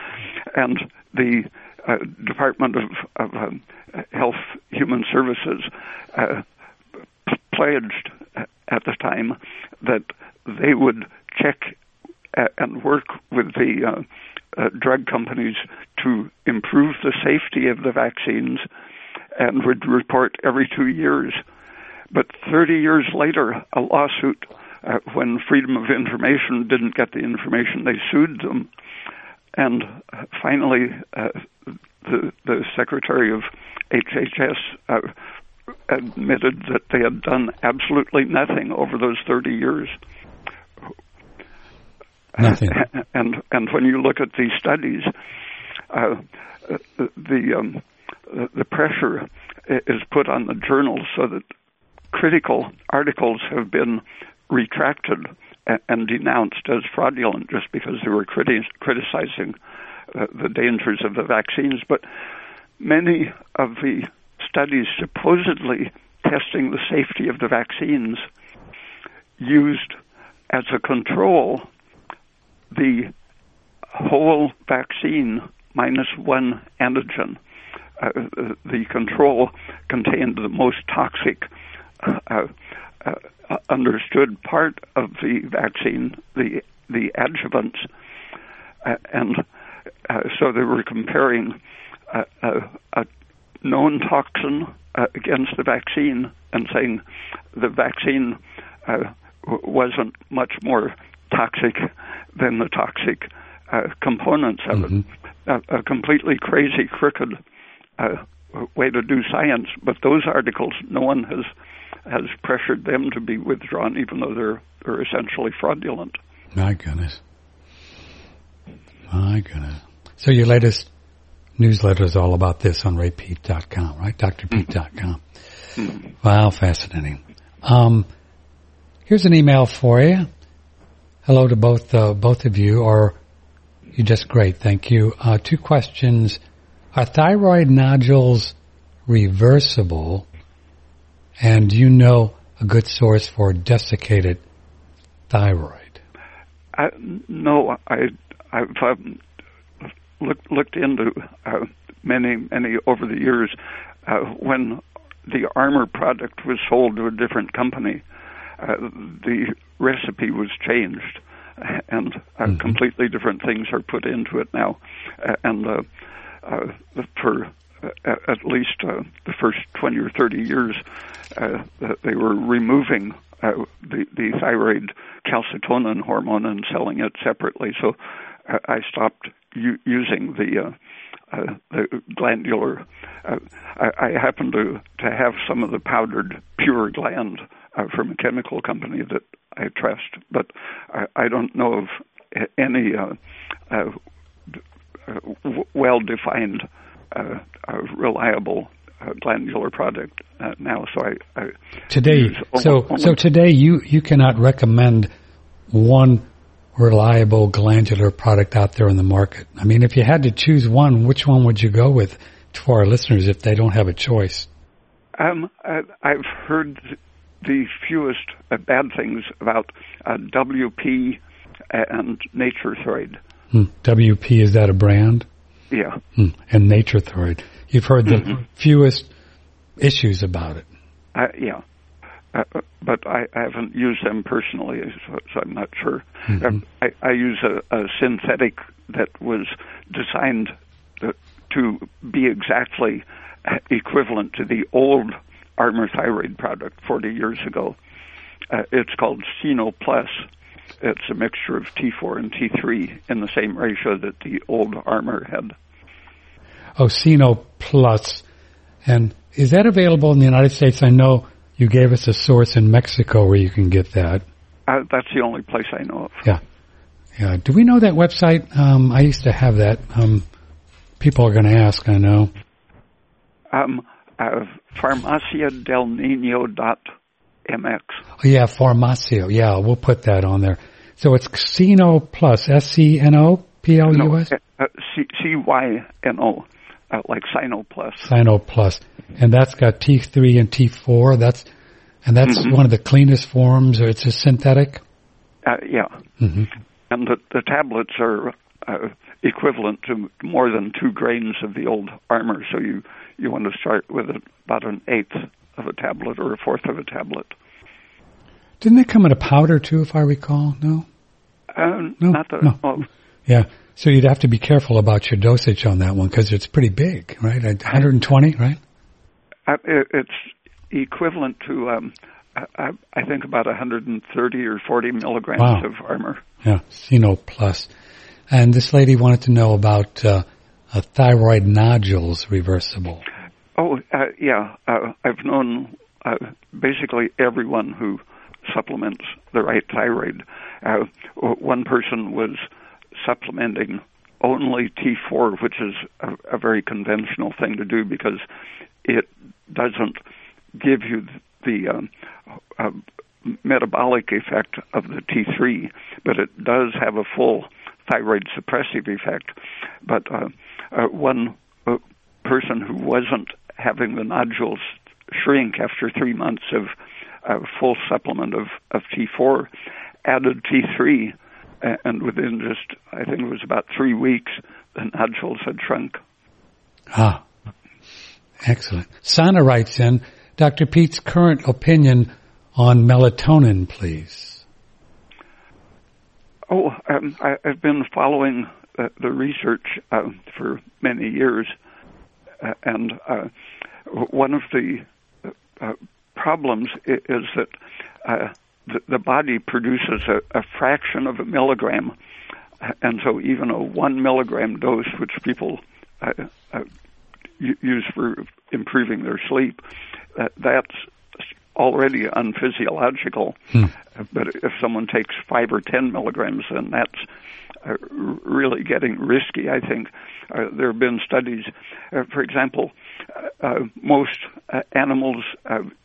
And the uh, Department of, of um, Health Human Services uh, pledged at the time that they would check and work with the uh, uh, drug companies to improve the safety of the vaccines and would report every two years. But 30 years later, a lawsuit, uh, when Freedom of Information didn't get the information, they sued them. And uh, finally, uh, the, the Secretary of HHS uh, admitted that they had done absolutely nothing over those 30 years. Nothing. And and when you look at these studies, uh, the um, the pressure is put on the journals so that critical articles have been retracted and denounced as fraudulent just because they were criti- criticizing uh, the dangers of the vaccines. But many of the studies supposedly testing the safety of the vaccines used as a control the whole vaccine minus one antigen. Uh, the control contained the most toxic uh, uh, understood part of the vaccine, the the adjuvants, uh, and uh, so they were comparing a, a, known toxin uh, against the vaccine and saying the vaccine uh, wasn't much more toxic than the toxic uh, components of mm-hmm. it. A, a, completely crazy, crooked uh, way to do science. But those articles, no one has has pressured them to be withdrawn, even though they're they're essentially fraudulent. My goodness. My goodness. So your latest newsletter is all about this on raypeat.com, right? drpete.com. Mm-hmm. Wow, fascinating. Um, here's an email for you. Hello to both uh, both of you, or you're just great. Thank you. Uh, two questions Are thyroid nodules reversible? And do you know a good source for desiccated thyroid? I, no, I, I've um, looked looked into uh, many many over the years. Uh, when the Armour product was sold to a different company, uh, the recipe was changed, and uh, mm-hmm. completely different things are put into it now. Uh, and uh, for uh, at least uh, the first 20 or 30 years, uh, they were removing uh, the, the thyroid calcitonin hormone and selling it separately. So uh, I stopped u- using the uh, uh, the glandular. Uh, I, I happen to to have some of the powdered pure gland uh, from a chemical company that I trust, but I, I don't know of any uh, uh, w- well-defined, uh, uh, reliable uh, glandular product uh, now. So I, I today. So so today you you cannot recommend one reliable glandular product out there in the market. I mean, if you had to choose one, which one would you go with for our listeners if they don't have a choice? Um, I, I've heard the fewest uh, bad things about uh, WP and Nature-Throid. Hmm. WP is that a brand? Yeah. Hmm. And Nature-Throid. You've heard the mm-hmm. fewest issues about it. Uh, yeah. Uh, but I, I haven't used them personally, so, so I'm not sure. Mm-hmm. I, I use a, a synthetic that was designed to, to be exactly equivalent to the old Armour thyroid product 40 years ago. Uh, it's called Cyno Plus. It's a mixture of T4 and T3 in the same ratio that the old Armour had. Oh, Plus. And is that available in the United States? I know you gave us a source in Mexico where you can get that. Uh, that's the only place I know of. Yeah. Yeah. Do we know that website? Um, I used to have that. Um, people are going to ask, I know. Um, uh, farmaciadelnino.mx. Oh, yeah, Farmacio. Yeah, we'll put that on there. So it's Ceno Plus, S-C-N-O P-L-U-S? No, uh, C-Y-N-O, uh, like Cyno Plus. Cyno Plus. And that's got T3 and T4. That's, and that's mm-hmm. one of the cleanest forms, or it's a synthetic? Uh, yeah. Mm-hmm. And the, the tablets are uh, equivalent to more than two grains of the old Armour, so you you want to start with about an eighth of a tablet or a fourth of a tablet. Didn't they come in a powder too, if I recall? No. Uh, no, not the, no. Oh. Yeah. So you'd have to be careful about your dosage on that one because it's pretty big, right? 120, right? Uh, it's equivalent to, um, I, I, think, about 130 or 40 milligrams wow. of Armour. Yeah, Seno Plus. And this lady wanted to know about uh, uh, thyroid nodules reversible? Oh, uh, yeah. Uh, I've known uh, basically everyone who supplements the right thyroid. Uh, one person was supplementing only T4, which is a, a very conventional thing to do because it doesn't give you the um, uh, metabolic effect of the T3, but it does have a full thyroid suppressive effect. But uh, uh, one uh, person who wasn't having the nodules shrink after three months of uh, full supplement of, of T4 added T3, and within just, I think it was about three weeks, the nodules had shrunk. Ah, excellent. Sana writes in, Dr. Peat's current opinion on melatonin, please. Oh, um, I, have been following uh, the research uh, for many years, uh, and uh, one of the uh, problems is that the, the, body produces a, a, fraction of a milligram, and so even a one milligram dose, which people use for improving their sleep, that's already unphysiological. Hmm. But if someone takes five or ten milligrams, then that's uh, really getting risky. I think uh, there have been studies, uh, for example, uh, uh, most uh, animals,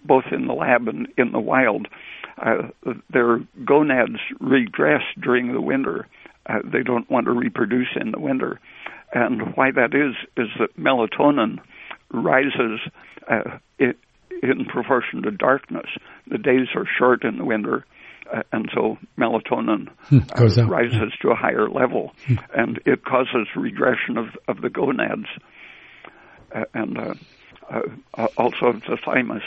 both in the lab and in the wild, their gonads regress during the winter. they don't want to reproduce in the winter, and why that is is that melatonin rises uh, in, proportion to darkness. The days are short in the winter, uh, and so melatonin hmm, uh, rises to a higher level, hmm. and it causes regression of of the gonads, uh, and uh, uh, also of the thymus.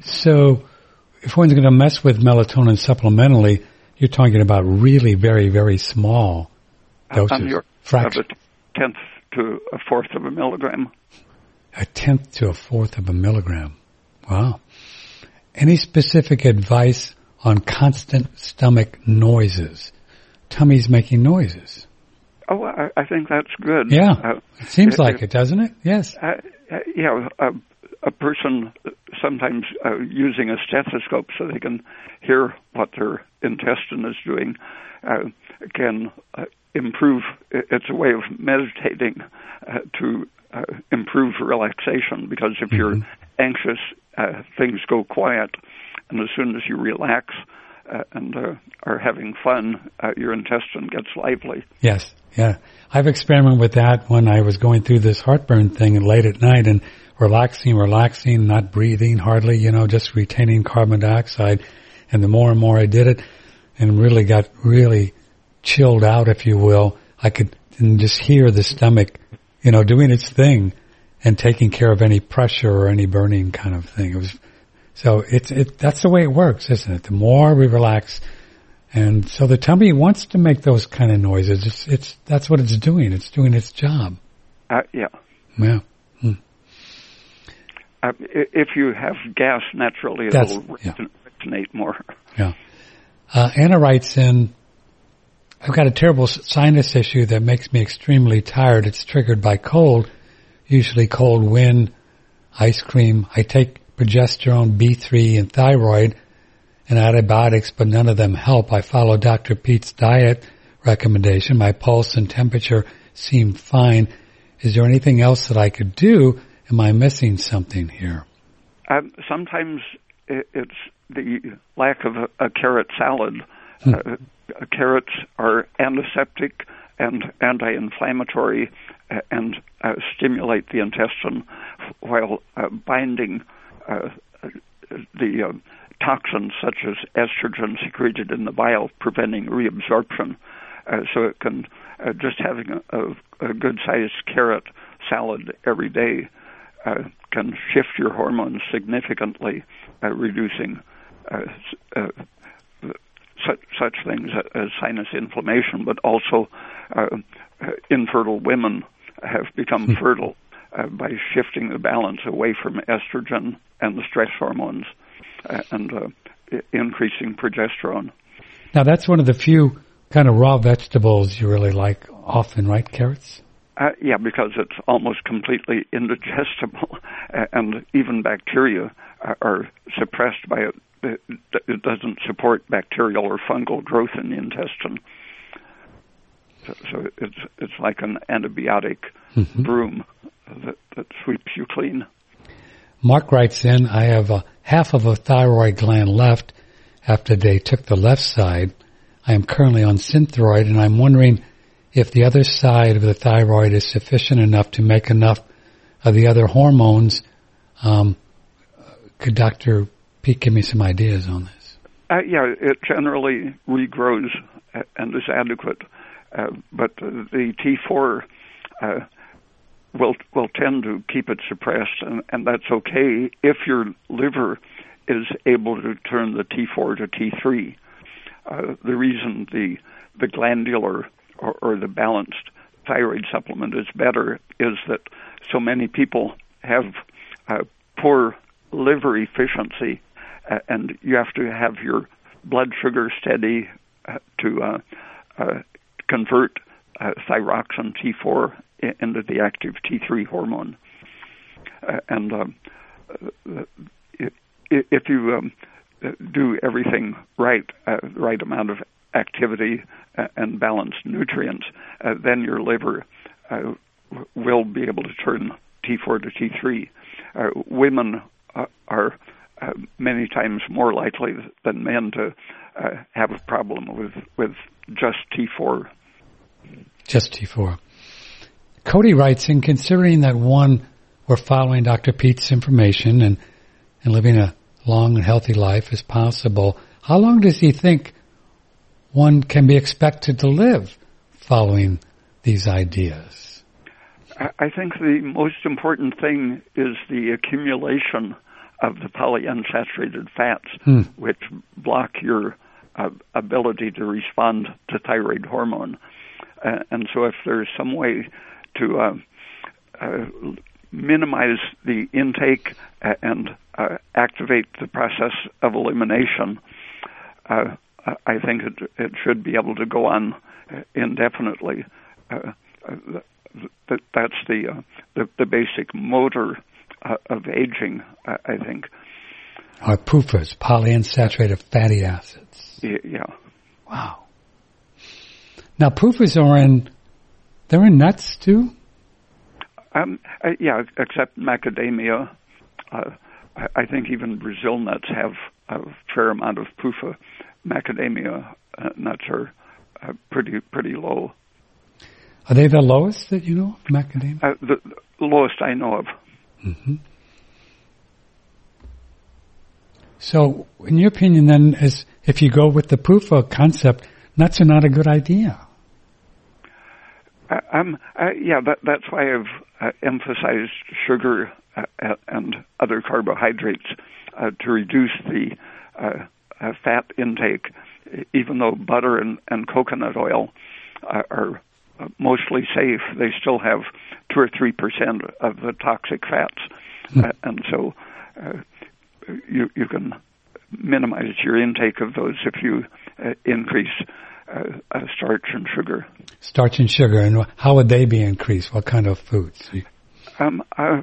So, if one's going to mess with melatonin supplementally, you're talking about really very very small doses, fraction, a tenth to a fourth of a milligram. A tenth to a fourth of a milligram. Wow. Any specific advice on constant stomach noises? Tummy's making noises. Oh, I, I think that's good. Yeah, uh, it seems like it, doesn't it? Yes. Uh, uh yeah, a, a person sometimes uh, using a stethoscope so they can hear what their intestine is doing uh, can uh, improve. It's a way of meditating to improve relaxation because if mm-hmm. you're anxious, things go quiet and as soon as you relax uh, and uh, are having fun, uh, your intestine gets lively. Yes, yeah. I've experimented with that when I was going through this heartburn thing late at night and relaxing, relaxing, not breathing hardly, you know, just retaining carbon dioxide. And the more and more I did it and really got really chilled out, if you will, I could just hear the stomach, you know, doing its thing and taking care of any pressure or any burning kind of thing. It was so it's it that's the way it works, isn't it? The more we relax, and so the tummy wants to make those kind of noises. It's it's that's what it's doing. It's doing its job. Uh, yeah. Yeah. Hmm. Uh, if you have gas naturally, that's, it'll yeah. resonate more. Yeah. Uh, Anna writes in. I've got a terrible sinus issue that makes me extremely tired. It's triggered by cold, usually cold wind, ice cream. I take progesterone, B3, and thyroid, and antibiotics, but none of them help. I follow Dr. Peat's diet recommendation. My pulse and temperature seem fine. Is there anything else that I could do? Am I missing something here? Um, sometimes it's the lack of a, a carrot salad. Hmm. Uh, carrots are antiseptic and anti-inflammatory uh, and uh, stimulate the intestine while uh, binding uh, the uh, toxins such as estrogen secreted in the bile, preventing reabsorption. Uh, so it can uh, just having a, a, a good sized carrot salad every day uh, can shift your hormones significantly, uh, reducing uh, uh, such, such things as sinus inflammation, but also uh, infertile women have become fertile uh, by shifting the balance away from estrogen and the stress hormones uh, and uh, increasing progesterone. Now, that's one of the few kind of raw vegetables you really like often, right? Carrots? Uh, yeah, because it's almost completely indigestible, and even bacteria are suppressed by it. It doesn't support bacterial or fungal growth in the intestine. So, so it's it's like an antibiotic mm-hmm. broom that, that sweeps you clean. Mark writes in, I have a, half of a thyroid gland left after they took the left side. I am currently on synthroid and I'm wondering if the other side of the thyroid is sufficient enough to make enough of the other hormones. Um, could Dr. Peat give me some ideas on this? Uh, yeah, it generally regrows and is adequate, uh, but the T4 uh, will will tend to keep it suppressed, and, and that's okay if your liver is able to turn the T4 to T3. Uh, the reason the the glandular or, or the balanced thyroid supplement is better is that so many people have uh, poor liver efficiency, uh, and you have to have your blood sugar steady uh, to uh, uh, convert uh, thyroxine T4 into the active T3 hormone. Uh, and um, uh, if you um, do everything right, uh, right amount of activity uh, and balanced nutrients, uh, then your liver uh, will be able to turn T4 to T3. women are many times more likely than men to have a problem with with just T4. Just T4. Cody writes, in considering that one, we're following Dr. Peat's information and, and living a long and healthy life as possible, how long does he think one can be expected to live following these ideas? I think the most important thing is the accumulation of the polyunsaturated fats, hmm. which block your uh, ability to respond to thyroid hormone. Uh, and so, if there's some way to uh, uh minimize the intake and uh, activate the process of elimination, uh, I think it, it, should be able to go on indefinitely. That, that's the, the, the basic motor of aging, I think. Are PUFAs, polyunsaturated fatty acids. Yeah. Wow. Now PUFAs are in, they're nuts too? Um, uh, yeah, except macadamia. Uh, I think even Brazil nuts have a fair amount of PUFA. Macadamia uh, nuts are uh, pretty pretty low. Are they the lowest that you know, macadamia? Uh, the, the, lowest I know of. Mm-hmm. So, in your opinion, then, is if you go with the PUFA concept, nuts are not a good idea. Uh, um, uh, yeah, that, that's why I've uh, emphasized sugar uh, and other carbohydrates uh, to reduce the uh, fat intake, even though butter and, and coconut oil are mostly safe, they still have two or three percent of the toxic fats, mm. and so you you can minimize your intake of those if you increase uh, uh, starch and sugar. Starch and sugar, and how would they be increased? What kind of foods? Um, uh,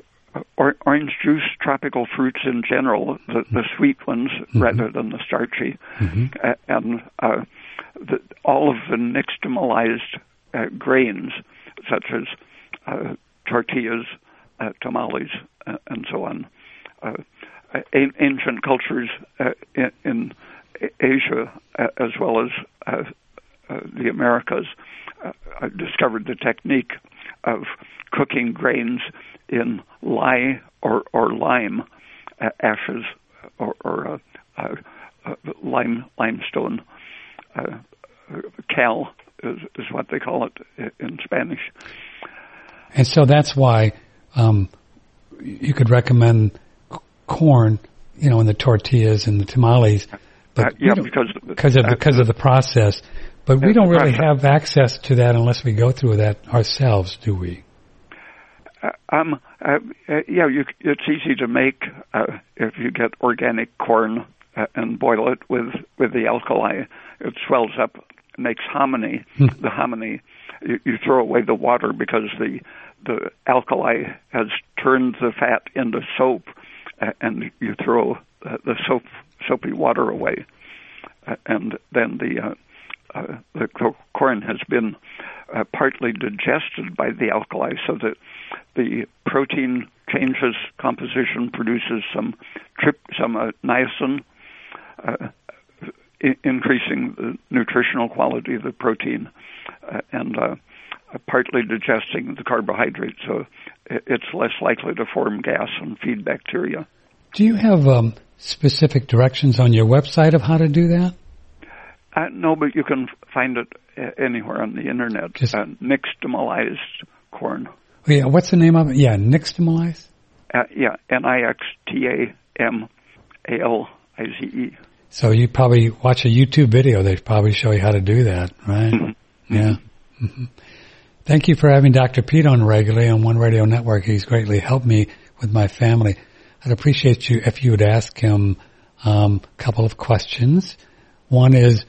or, orange juice, tropical fruits in general, the, the sweet ones mm-hmm. rather than the starchy, mm-hmm. uh, and uh, the, all of the nixtamalized uh, grains, such as uh, tortillas, uh, tamales, uh, and so on. Uh, ancient cultures uh, in, in Asia, uh, as well as uh, uh, the Americas, uh, discovered the technique of cooking grains in lye or, or lime uh, ashes or, or lime limestone. cal is, is what they call it in Spanish. And so that's why um, you could recommend corn, you know, in the tortillas and the tamales. But uh, yeah, because because of because of the process. But we don't really have access to that unless we go through that ourselves, do we? Uh, um, uh, uh, yeah, you, it's easy to make uh, if you get organic corn uh, and boil it with with the alkali. It swells up, makes hominy. Hmm. the hominy, you, you throw away the water because the the alkali has turned the fat into soap, uh, and you throw uh, the soap soapy water away, uh, and then the uh, the corn has been uh, partly digested by the alkali, so that the protein changes composition, produces some trip, some uh, niacin, uh, I- increasing the nutritional quality of the protein, uh, and partly digesting the carbohydrates, so it's less likely to form gas and feed bacteria. Do you have um, specific directions on your website of how to do that? Uh, no, but you can find it uh, anywhere on the internet. Just uh, nixtamalized corn. Oh, yeah, what's the name of it? Yeah, nixtamalized. Uh, yeah, N I X T A M A L I Z E. So you probably watch a YouTube video. They probably show you how to do that, right? Mm-hmm. Yeah. Mm-hmm. Thank you for having Dr. Peat on regularly on One Radio Network. He's greatly helped me with my family. I'd appreciate you if you would ask him um, a couple of questions. One is,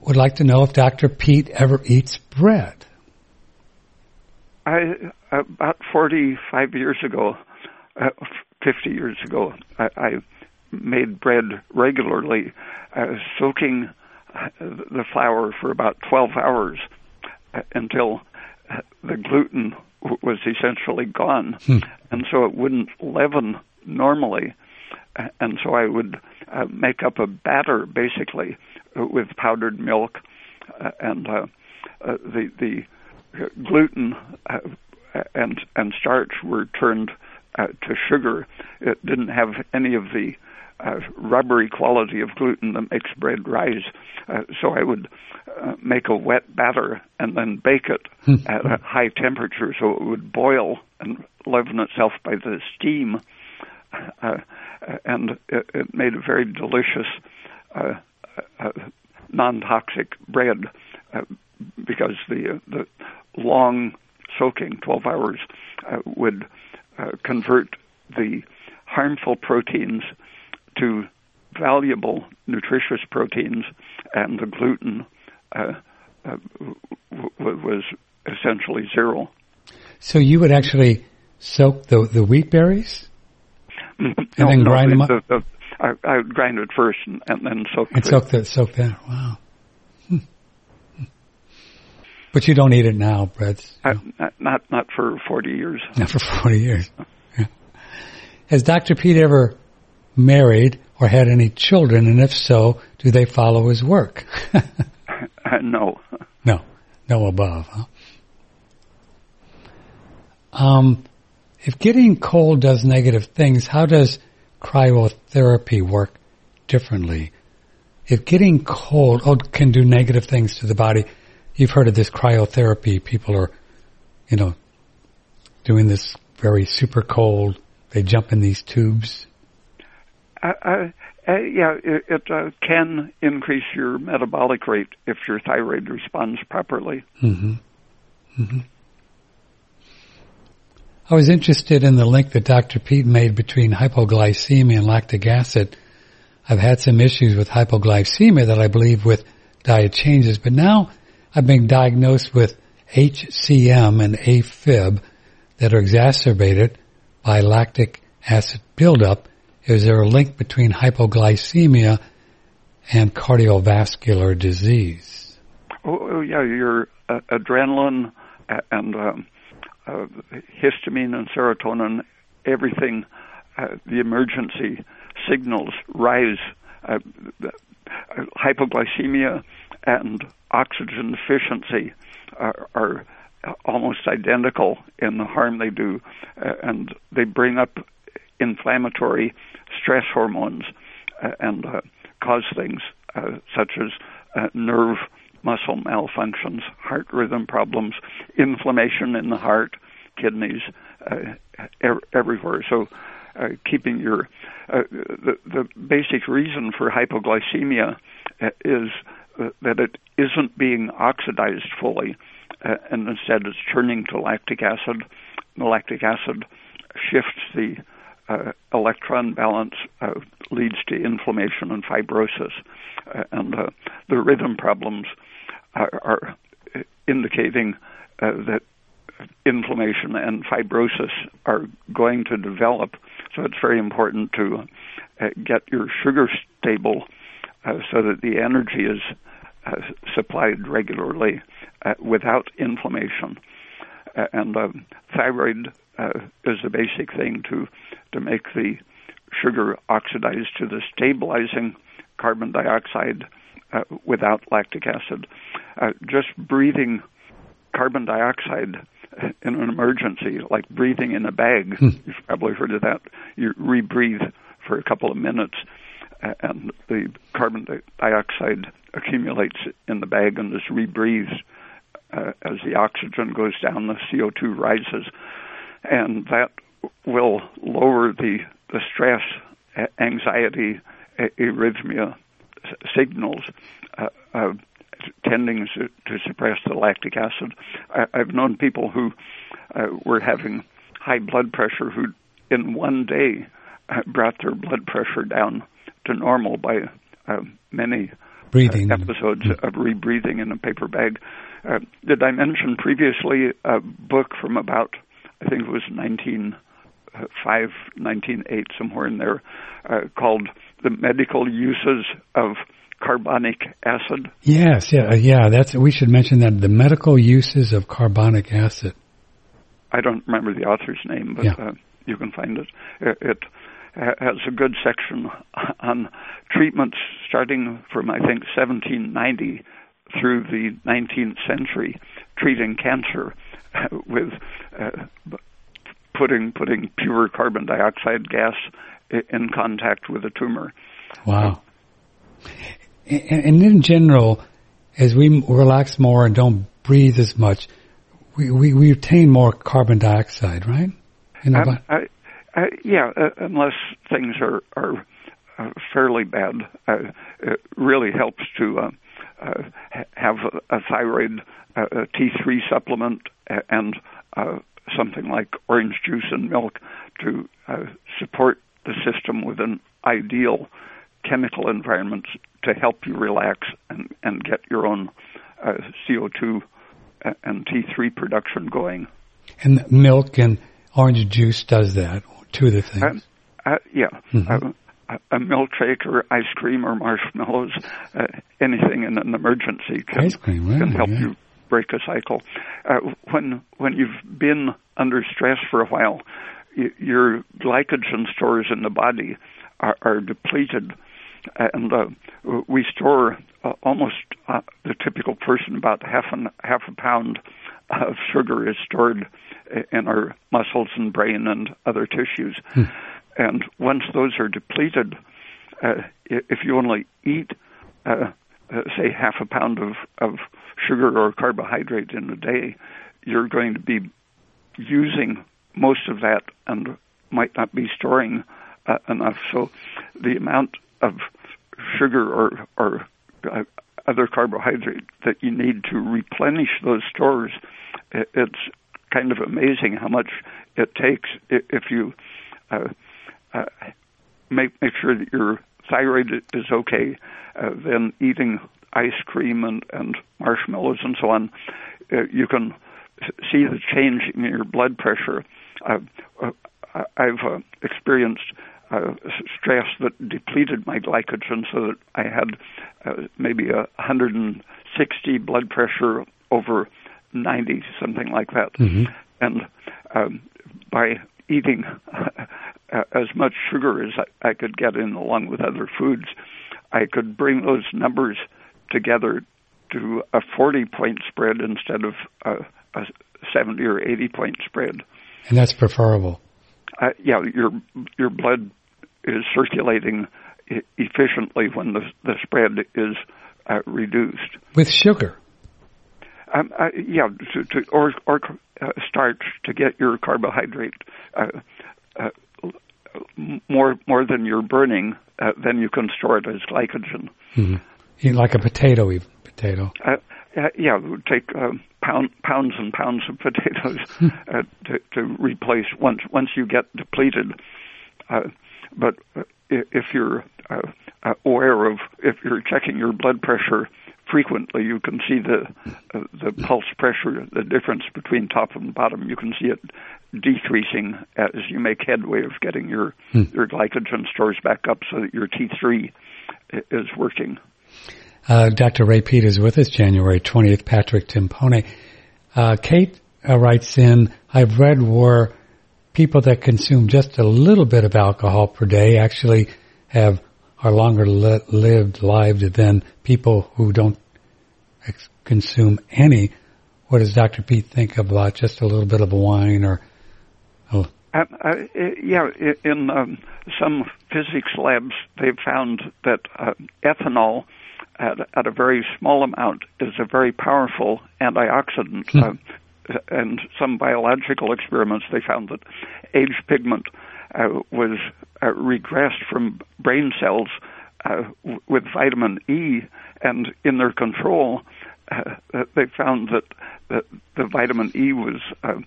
would like to know if Dr. Peat ever eats bread. I about 45 years ago, uh, 50 years ago, I, I made bread regularly, uh, soaking uh, the flour for about 12 hours uh, until uh, the gluten was essentially gone, hmm. and so it wouldn't leaven normally. And so I would uh, make up a batter basically with powdered milk uh, and uh, uh, the the gluten and and starch were turned uh, to sugar. It didn't have any of the uh, rubbery quality of gluten that makes bread rise. Uh, so I would uh, make a wet batter and then bake it at a high temperature so it would boil and leaven itself by the steam. Uh, and it, it made a very delicious, uh, uh, non-toxic bread uh, because the uh, the long soaking, 12 hours, uh, would uh, convert the harmful proteins to valuable, nutritious proteins, and the gluten uh, uh, w- w- was essentially zero. So you would actually soak the the wheat berries and then grind them up? The, the, I, I would grind it first and, and then soak it. and soak the soak that. Wow. Hmm. But you don't eat it now, breads. uh, not- not not for 40 years. Not for 40 years. Yeah. Has Dr. Peat ever married or had any children? And if so, do they follow his work? Uh, no. no. No above, huh? Um, if getting cold does negative things, how does cryotherapy work differently? If getting cold oh, can do negative things to the body, you've heard of this cryotherapy. People are, you know, doing this very super cold. They jump in these tubes. Uh, uh, uh, yeah, it, it uh, can increase your metabolic rate if your thyroid responds properly. hmm hmm I was interested in the link that Dr. Peat made between hypoglycemia and lactic acid. I've had some issues with hypoglycemia that I believe with diet changes, but now I've been diagnosed with HCM and AFib that are exacerbated by lactic acid buildup. Is there a link between hypoglycemia and cardiovascular disease? Oh, oh yeah, your uh, adrenaline and um, uh, histamine and serotonin, everything, uh, the emergency signals rise. Uh, uh, hypoglycemia and oxygen deficiency are, are almost identical in the harm they do, uh, and they bring up inflammatory stress hormones uh, and cause things such as nerve muscle malfunctions, heart rhythm problems, inflammation in the heart, kidneys, uh, er- everywhere. So, uh, keeping your uh, the the basic reason for hypoglycemia uh, is uh, that it isn't being oxidized fully, uh, and instead it's turning to lactic acid. The lactic acid shifts the uh, electron balance, uh, leads to inflammation and fibrosis, uh, and the rhythm problems are, are indicating uh, that inflammation and fibrosis are going to develop. So it's very important to uh, get your sugar stable uh, so that the energy is uh, supplied regularly uh, without inflammation. Uh, and um, thyroid is the basic thing to to make the sugar oxidized to the stabilizing carbon dioxide uh, without lactic acid. Uh, just breathing carbon dioxide in an emergency, like breathing in a bag. Hmm. You've probably heard of that. You rebreathe for a couple of minutes, and the carbon dioxide accumulates in the bag and is rebreathed. Uh, as the oxygen goes down, the CO2 rises, and that will lower the, the stress, anxiety, arrhythmia signals, uh, uh, tending to, to suppress the lactic acid. I, I've known people who uh, were having high blood pressure who, in one day, uh, brought their blood pressure down to normal by uh, many Breathing. episodes of rebreathing in a paper bag. Uh, did I mention previously a book from about, I think it was 1905, 1908, somewhere in there, uh, called The Medical Uses of Carbonic Acid? Yes, yeah, yeah. That's we should mention that the medical uses of carbonic acid. I don't remember the author's name, but Yeah. uh, you can find it. It, it has a good section on treatments starting from I think 1790 through the 19th century, treating cancer with putting putting pure carbon dioxide gas in contact with a tumor. Wow. And, in general, as we relax more and don't breathe as much, we, we, we obtain more carbon dioxide, right? Um, I, I, yeah, uh, unless things are, are uh, fairly bad, uh, it really helps to uh, uh, have a, a thyroid uh, a T3 supplement and something like orange juice and milk to support the system with an ideal chemical environment to help you relax and, and get your own uh, CO2 and T3 production going. And milk and orange juice does that, two of the things. Uh, uh, yeah. Mm-hmm. Uh, a milkshake or ice cream or marshmallows, uh, anything in an emergency can, cream, can help yeah. you break a cycle. Uh, when when you've been under stress for a while, your glycogen stores in the body are, are depleted and uh, we store uh, almost uh, the typical person about half an half a pound of sugar is stored in our muscles and brain and other tissues. Hmm. And once those are depleted, uh, if you only eat, uh, uh, say, half a pound of, of sugar or carbohydrate in a day, you're going to be using most of that and might not be storing enough. So the amount of sugar or or uh, other carbohydrate that you need to replenish those stores, it's kind of amazing how much it takes if you uh, uh, make make sure that your thyroid is okay. Uh, then eating ice cream and and marshmallows and so on, uh, you can see the change in your blood pressure. Uh, I've experienced uh, stress that depleted my glycogen so that I had uh, maybe a 160 blood pressure over 90, something like that. Mm-hmm. And um, by eating uh, as much sugar as I, I could get in along with other foods, I could bring those numbers together to a 40 point spread instead of a, a 70 or 80 point spread. And that's preferable. Uh, yeah, your your blood is circulating e- efficiently when the, the spread is uh, reduced. With sugar? Um, uh, yeah, to, to, or, or uh, starch to get your carbohydrate uh, uh, more more than you're burning, uh, then you can store it as glycogen. Mm-hmm. Like a potato, even potato. Yeah, it would take pound, pounds and pounds of potatoes hmm. to, to replace once once you get depleted. But uh, if you're uh, uh, aware of, if you're checking your blood pressure frequently, you can see the uh, the pulse pressure, the difference between top and bottom. You can see it decreasing as you make headway of getting your hmm. your glycogen stores back up, so that your T3 is working. Uh, Dr. Ray Peat is with us, January 20th. Patrick Timpone. Uh, Kate writes in, I've read where people that consume just a little bit of alcohol per day actually have are longer li- lived lives than people who don't ex- consume any. What does Dr. Peat think about just a little bit of wine or? Oh. Uh, uh, yeah, in um, some physics labs, they've found that uh, ethanol at, at, a very small amount is a very powerful antioxidant. Hmm. Uh, and some biological experiments, they found that age pigment uh, was uh, regressed from brain cells uh, w- with vitamin E, and in their control, uh, they found that, that the vitamin E was uh,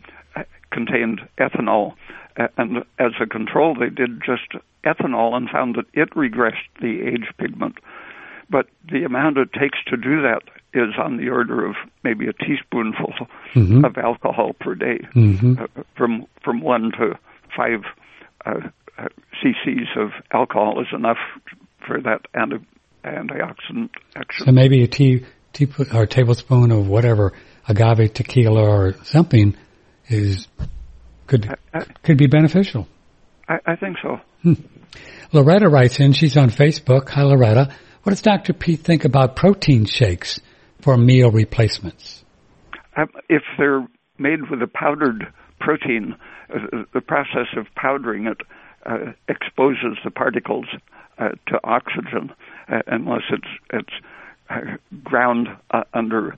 contained ethanol, uh, and as a control, they did just ethanol and found that it regressed the age pigment. But the amount it takes to do that is on the order of maybe a teaspoonful mm-hmm. of alcohol per day, mm-hmm. uh, from from one to five uh, uh, cc's of alcohol is enough for that anti- antioxidant action. So maybe a tea, tea or tablespoon of whatever agave tequila or something is could I, I, could be beneficial. I, I think so. Hmm. Loretta writes in. She's on Facebook. Hi, Loretta. What does Dr. Peat think about protein shakes? for meal replacements? um, if they're made with a powdered protein, uh, the process of powdering it uh, exposes the particles uh, to oxygen uh, unless it's it's uh, ground under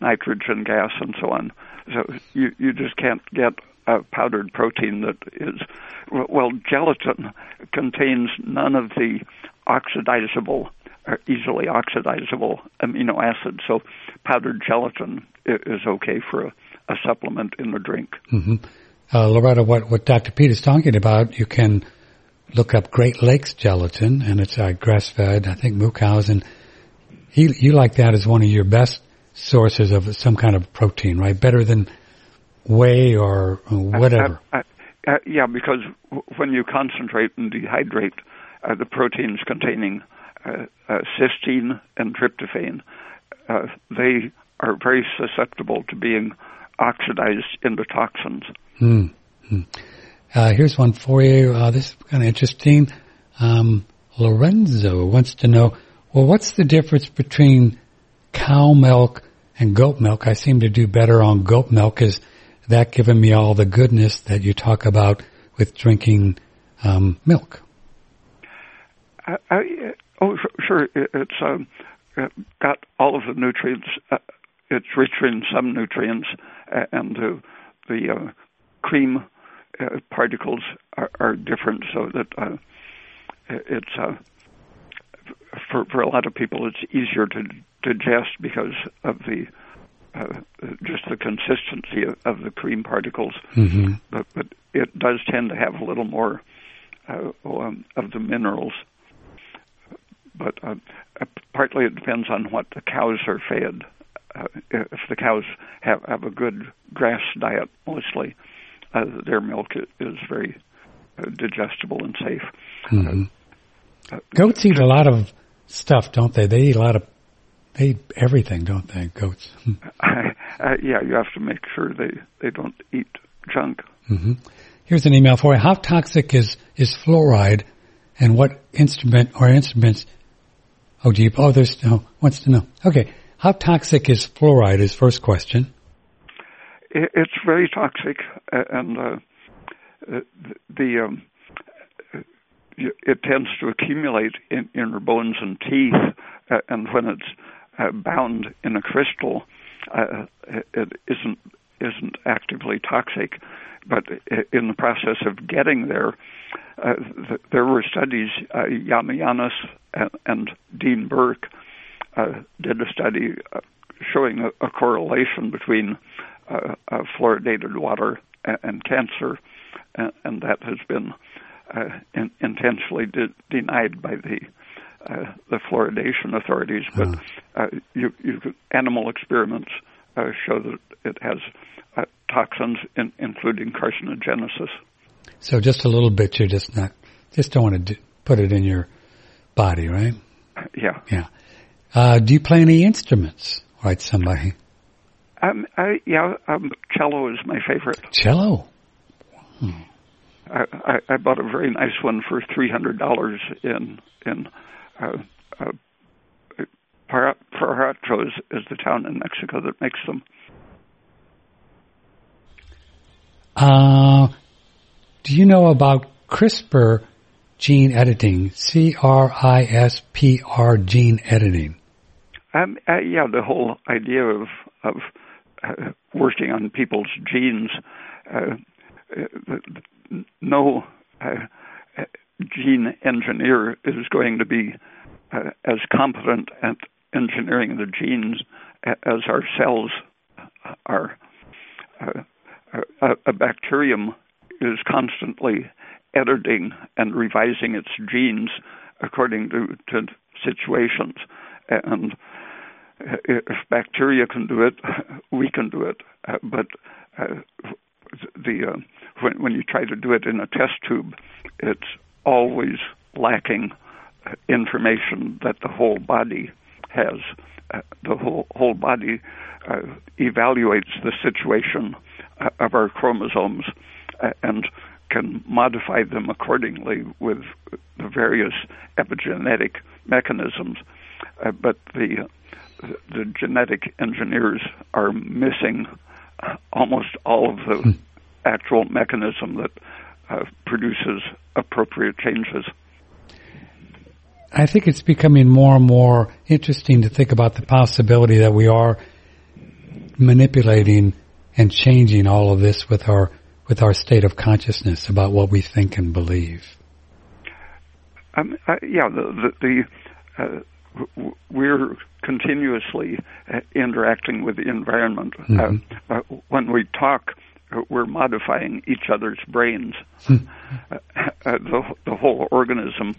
nitrogen gas and so on. So you you just can't get a powdered protein that is well gelatin contains none of the oxidizable or easily oxidizable amino acids. So powdered gelatin is okay for a, a supplement in the drink. Mm-hmm. Uh, Loretta, what, what Dr. Peat is talking about, you can look up Great Lakes gelatin, and it's uh, grass-fed, I think, moo cows, and he, you like that as one of your best sources of some kind of protein, right? Better than whey or whatever. Uh, uh, uh, yeah, because w- when you concentrate and dehydrate uh, the proteins containing uh, uh, cysteine and tryptophan, they are very susceptible to being oxidized into toxins. Mm-hmm. here's one for you. this is kind of interesting. Um, Lorenzo wants to know, well, what's the difference between cow milk and goat milk? I seem to do better on goat milk. Is that giving me all the goodness that you talk about with drinking um, milk? I, I, oh, sure. It's um, got all of the nutrients. Uh, it's rich in some nutrients, uh, and the, the uh, cream uh, particles are, are, different, so that uh, it's uh, for for a lot of people it's easier to digest because of the uh, just the consistency of, of the cream particles, mm-hmm. but, but it does tend to have a little more uh, um, of the minerals. But uh, uh, partly it depends on what the cows are fed. Uh, if the cows have, have a good grass diet, mostly, uh, their milk is very uh, digestible and safe. Mm-hmm. Uh, Goats eat a lot of stuff, don't they? They eat a lot of they eat everything, don't they, goats? uh, yeah, you have to make sure they, they don't eat junk. Mm-hmm. Here's an email for you. How toxic is, is fluoride and what instrument or instruments? Oh, gee, oh, there's, no, wants to know. Okay. How toxic is fluoride is first question. It's very toxic and, uh, the, um, it tends to accumulate in, in your bones and teeth, uh, and when it's uh, bound in a crystal, uh, it isn't isn't actively toxic, but in the process of getting there, uh, th- there were studies. Uh, Yiamouyiannis and, and Dean Burke uh, did a study uh, showing a, a, correlation between uh, fluoridated water and, and cancer, and, and, that has been in, intentionally de- denied by the uh, the fluoridation authorities, but uh, you, you, animal experiments uh, show that it has uh, toxins, in, including carcinogenesis. So just a little bit, you just not just don't want to do, put it in your body, right? Yeah. Yeah. Uh, do you play any instruments? Right, somebody. Um, I, yeah, um, cello is my favorite. Cello. Hmm. I, I, I bought a very nice one for three hundred dollars in in uh, uh, is the town in Mexico that makes them. Uh, do you know about CRISPR gene editing? C R I S P R gene editing. Um, uh, yeah, the whole idea of of uh, working on people's genes. Uh, uh no uh, gene engineer is going to be uh, as competent at engineering the genes as our cells are. Uh, a bacterium is constantly editing and revising its genes according to, to situations. And if bacteria can do it, we can do it. Uh, but uh, the uh, when, when you try to do it in a test tube, it's always lacking information that the whole body has. Uh, the whole whole body uh, evaluates the situation uh, of our chromosomes and can modify them accordingly with the various epigenetic mechanisms. Uh, but the the genetic engineers are missing almost all of the Hmm. actual mechanism that uh, produces appropriate changes. I think it's becoming more and more interesting to think about the possibility that we are manipulating and changing all of this with our with our state of consciousness about what we think and believe. Um, uh, yeah, the the, the uh, w- we're continuously uh, interacting with the environment. Uh, uh, when we talk, we're modifying each other's brains. Hmm. the the whole organism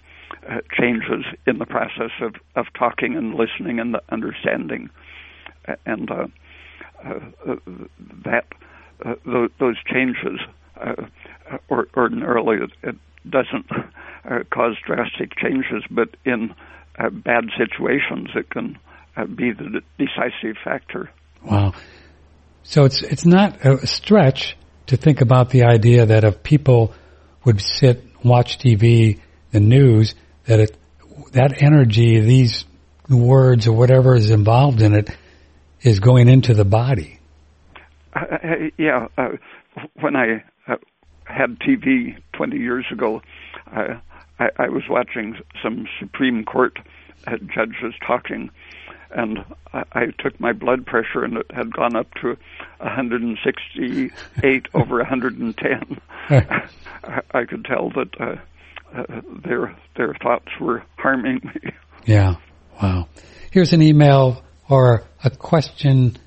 uh, changes in the process of of talking and listening and understanding, Uh, and uh, uh, uh, that uh, those, those changes uh, or, ordinarily it, it doesn't uh, cause drastic changes, but in uh, bad situations it can uh, be the decisive factor. Wow. So it's it's not a stretch to think about the idea that if people would sit, watch TV, the news, that it that energy, these words or whatever is involved in it, is going into the body. Uh, uh, yeah, uh, when I uh, had TV 20 years ago, uh, I, I was watching some Supreme Court uh, judges talking, and I, I took my blood pressure, and it had gone up to 168 over 110. I, I could tell that uh, uh, their their thoughts were harming me. Yeah. Wow. Here's an email or a question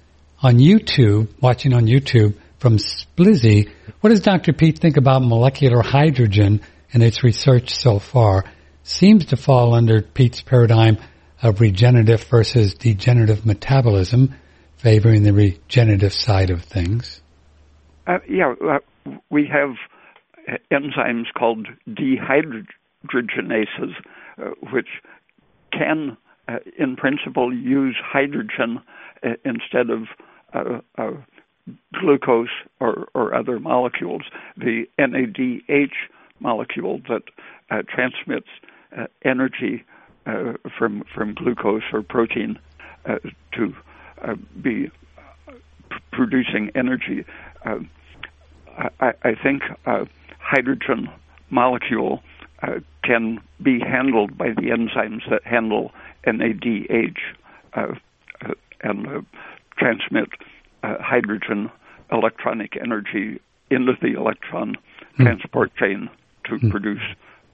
on YouTube, watching on YouTube from Splizzy. What does Dr. Peat think about molecular hydrogen and its research so far? Seems to fall under Peat's paradigm of regenerative versus degenerative metabolism, favoring the regenerative side of things. Uh, yeah, uh, we have enzymes called dehydrogenases, uh, which can, uh, in principle, use hydrogen instead of uh, uh, glucose or, or, other molecules. The NADH molecule that uh, transmits energy from from glucose or protein to be producing energy. I, I, think hydrogen molecule uh, can be handled by the enzymes that handle NADH uh, uh, and uh, transmit uh, hydrogen electronic energy into the electron mm. transport chain to mm. produce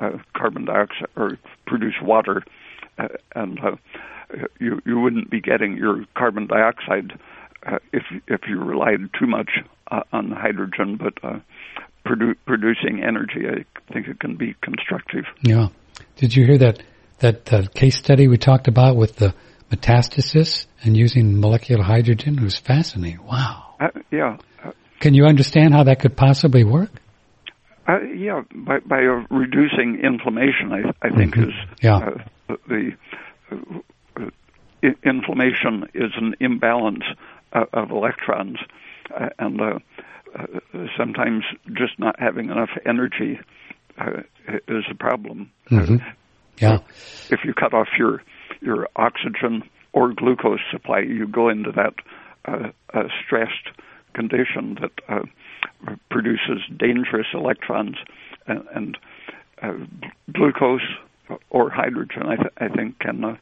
uh, carbon dioxide or produce water, and you you wouldn't be getting your carbon dioxide if if you relied too much on hydrogen, but produ- producing energy. I think it can be constructive. Yeah. Did you hear that that uh, case study we talked about with the metastasis and using molecular hydrogen? Was fascinating. Wow. Uh, yeah. Uh, can you understand how that could possibly work? Uh, yeah, by by reducing inflammation, I, I think mm-hmm. is yeah. Uh, the inflammation is an imbalance of electrons, and uh, sometimes just not having enough energy uh, is a problem. Mm-hmm. Yeah. If you cut off your your oxygen or glucose supply, you go into that uh, stressed condition that uh, produces dangerous electrons, and, and uh, glucose or hydrogen, I, th- I think, can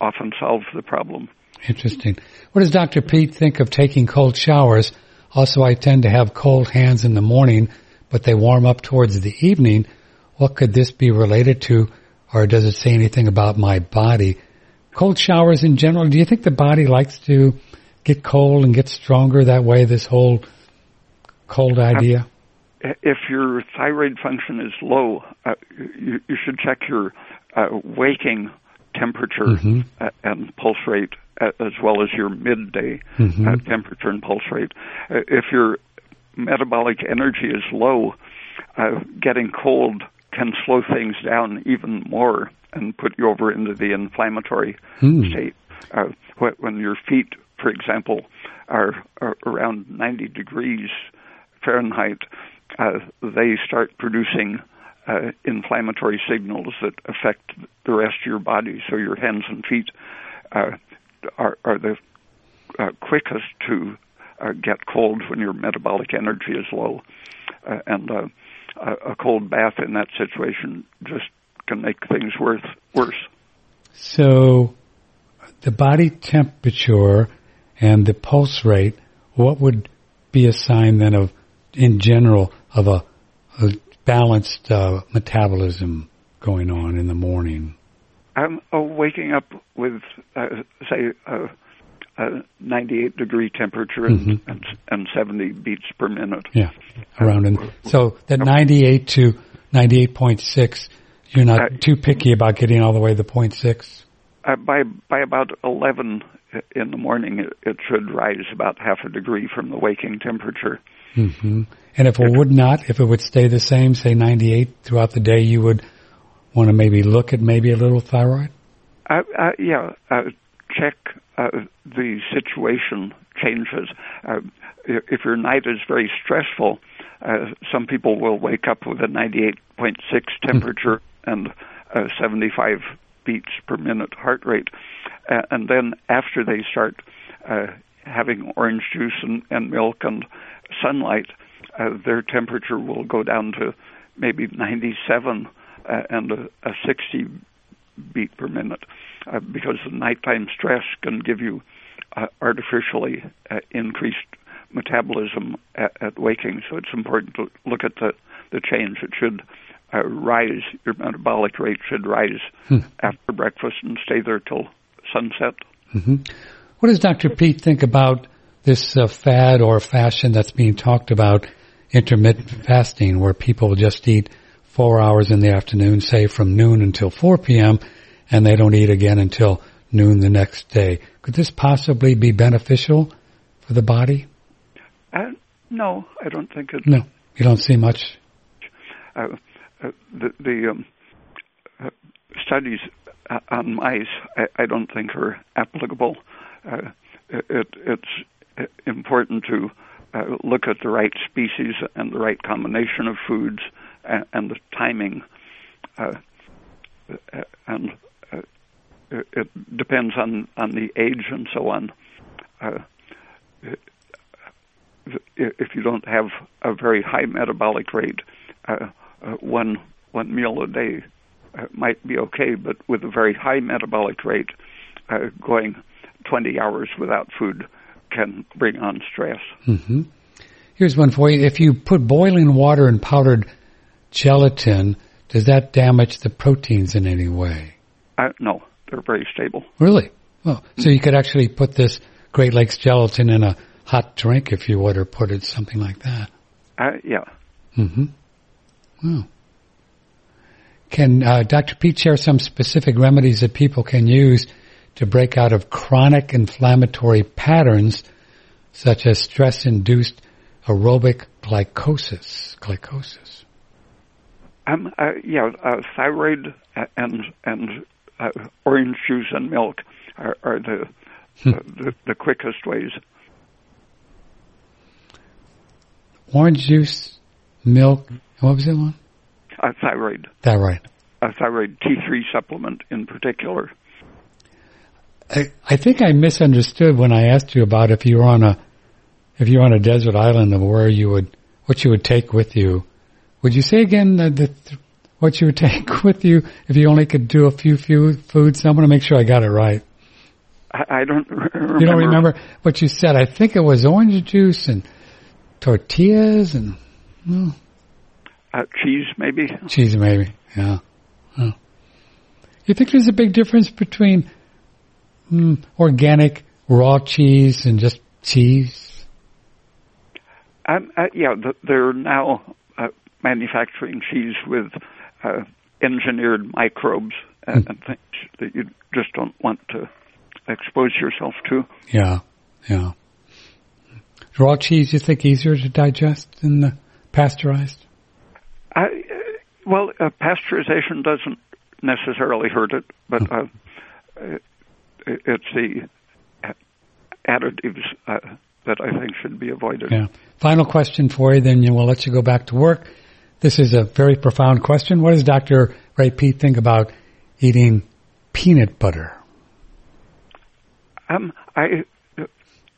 often solve the problem. Interesting. What does Dr. Peat think of taking cold showers? Also, I tend to have cold hands in the morning, but they warm up towards the evening. What could this be related to, or does it say anything about my body? Cold showers in general, do you think the body likes to get cold and get stronger that way, this whole cold idea? If your thyroid function is low, uh, you, you, should check your uh, waking temperature mm-hmm. and pulse rate as well as your midday mm-hmm. uh, temperature and pulse rate. Uh, if your metabolic energy is low, uh, getting cold can slow things down even more and put you over into the inflammatory mm. state. Uh, when your feet, for example, are, are around 90 degrees Fahrenheit, uh, they start producing uh, inflammatory signals that affect the rest of your body. So your hands and feet uh, are, are the uh, quickest to uh, get cold when your metabolic energy is low, uh, and uh, a cold bath in that situation just can make things worse. Worse. So, the body temperature and the pulse rate. What would be a sign then of, in general, of a, a balanced uh, metabolism going on in the morning? I'm uh, waking up with, uh, say, uh, 98 degree temperature and, mm-hmm. and, and 70 beats per minute. Yeah, around and so that 98 to 98.6, you're not uh, too picky about getting all the way to 0.6. Uh, by by about 11 in the morning, it, it, should rise about half a degree from the waking temperature. Mm-hmm. And if it, it would not, if it would stay the same, say 98 throughout the day, you would want to maybe look at maybe a little thyroid. Uh, uh, yeah, uh, check uh, the situation changes. Uh, if your night is very stressful, uh, some people will wake up with a 98.6 hmm. temperature and 75 beats per minute heart rate, and then after they start having orange juice and, and milk and sunlight, uh, their temperature will go down to maybe 97 uh, and a, a 60 beat per minute uh, because the nighttime stress can give you uh, artificially uh, increased metabolism at, at, waking. So it's important to look at the, the change. It should uh, rise, your metabolic rate should rise hmm. after breakfast and stay there till sunset. Mm-hmm. What does Dr. Peat think about this uh, fad or fashion that's being talked about, intermittent fasting, where people just eat four hours in the afternoon, say from noon until 4 p.m., and they don't eat again until noon the next day. Could this possibly be beneficial for the body? Uh, no, I don't think it. No, you don't see much. Uh, uh, the, the um, uh, studies uh, on mice, I, I, don't think are applicable. Uh, it, it's important to look at the right species and the right combination of foods and, and the timing. and it depends on on the age and so on. Uh, if you don't have a very high metabolic rate, uh, uh, one one meal a day uh, might be okay, but with a very high metabolic rate, uh, going 20 hours without food can bring on stress. Mm-hmm. Here's one for you: If you put boiling water and powdered gelatin, does that damage the proteins in any way? Uh, no they're very stable. Really? Well, so you could actually put this Great Lakes gelatin in a hot drink if you would, or put it something like that. Uh, yeah. Mm-hmm. Well, Can uh, Dr. Peat share some specific remedies that people can use to break out of chronic inflammatory patterns, such as stress-induced aerobic glycosis? Glycosis. Um, uh, yeah, uh, thyroid and and uh, orange juice and milk are, are the, hmm. the, the quickest ways. Orange juice, milk. What was that one? A thyroid. Thyroid. A thyroid T3 supplement in particular. I, I think I misunderstood when I asked you about if you were on a if you're on a desert island of where you would what you would take with you. Would you say again the, the what you would take with you if you only could do a few few foods? I'm going to make sure I got it right. I, I don't. Remember. You don't remember what you said? I think it was orange juice and tortillas and well, uh, cheese, maybe. Cheese, maybe. Yeah. You think there's a big difference between mm, organic raw cheese and just cheese? Um, uh, yeah, they're now uh, manufacturing cheese with uh, engineered microbes and, mm. and things that you just don't want to expose yourself to. Yeah, yeah. Raw cheese, you think easier to digest than the pasteurized? I, uh, well, uh, pasteurization doesn't necessarily hurt it, but hmm. uh, it's the additives uh, that I think should be avoided. Yeah. Final question for you, then we'll let you go back to work. This is a very profound question. What does Dr. Ray Peat think about eating peanut butter? Um, I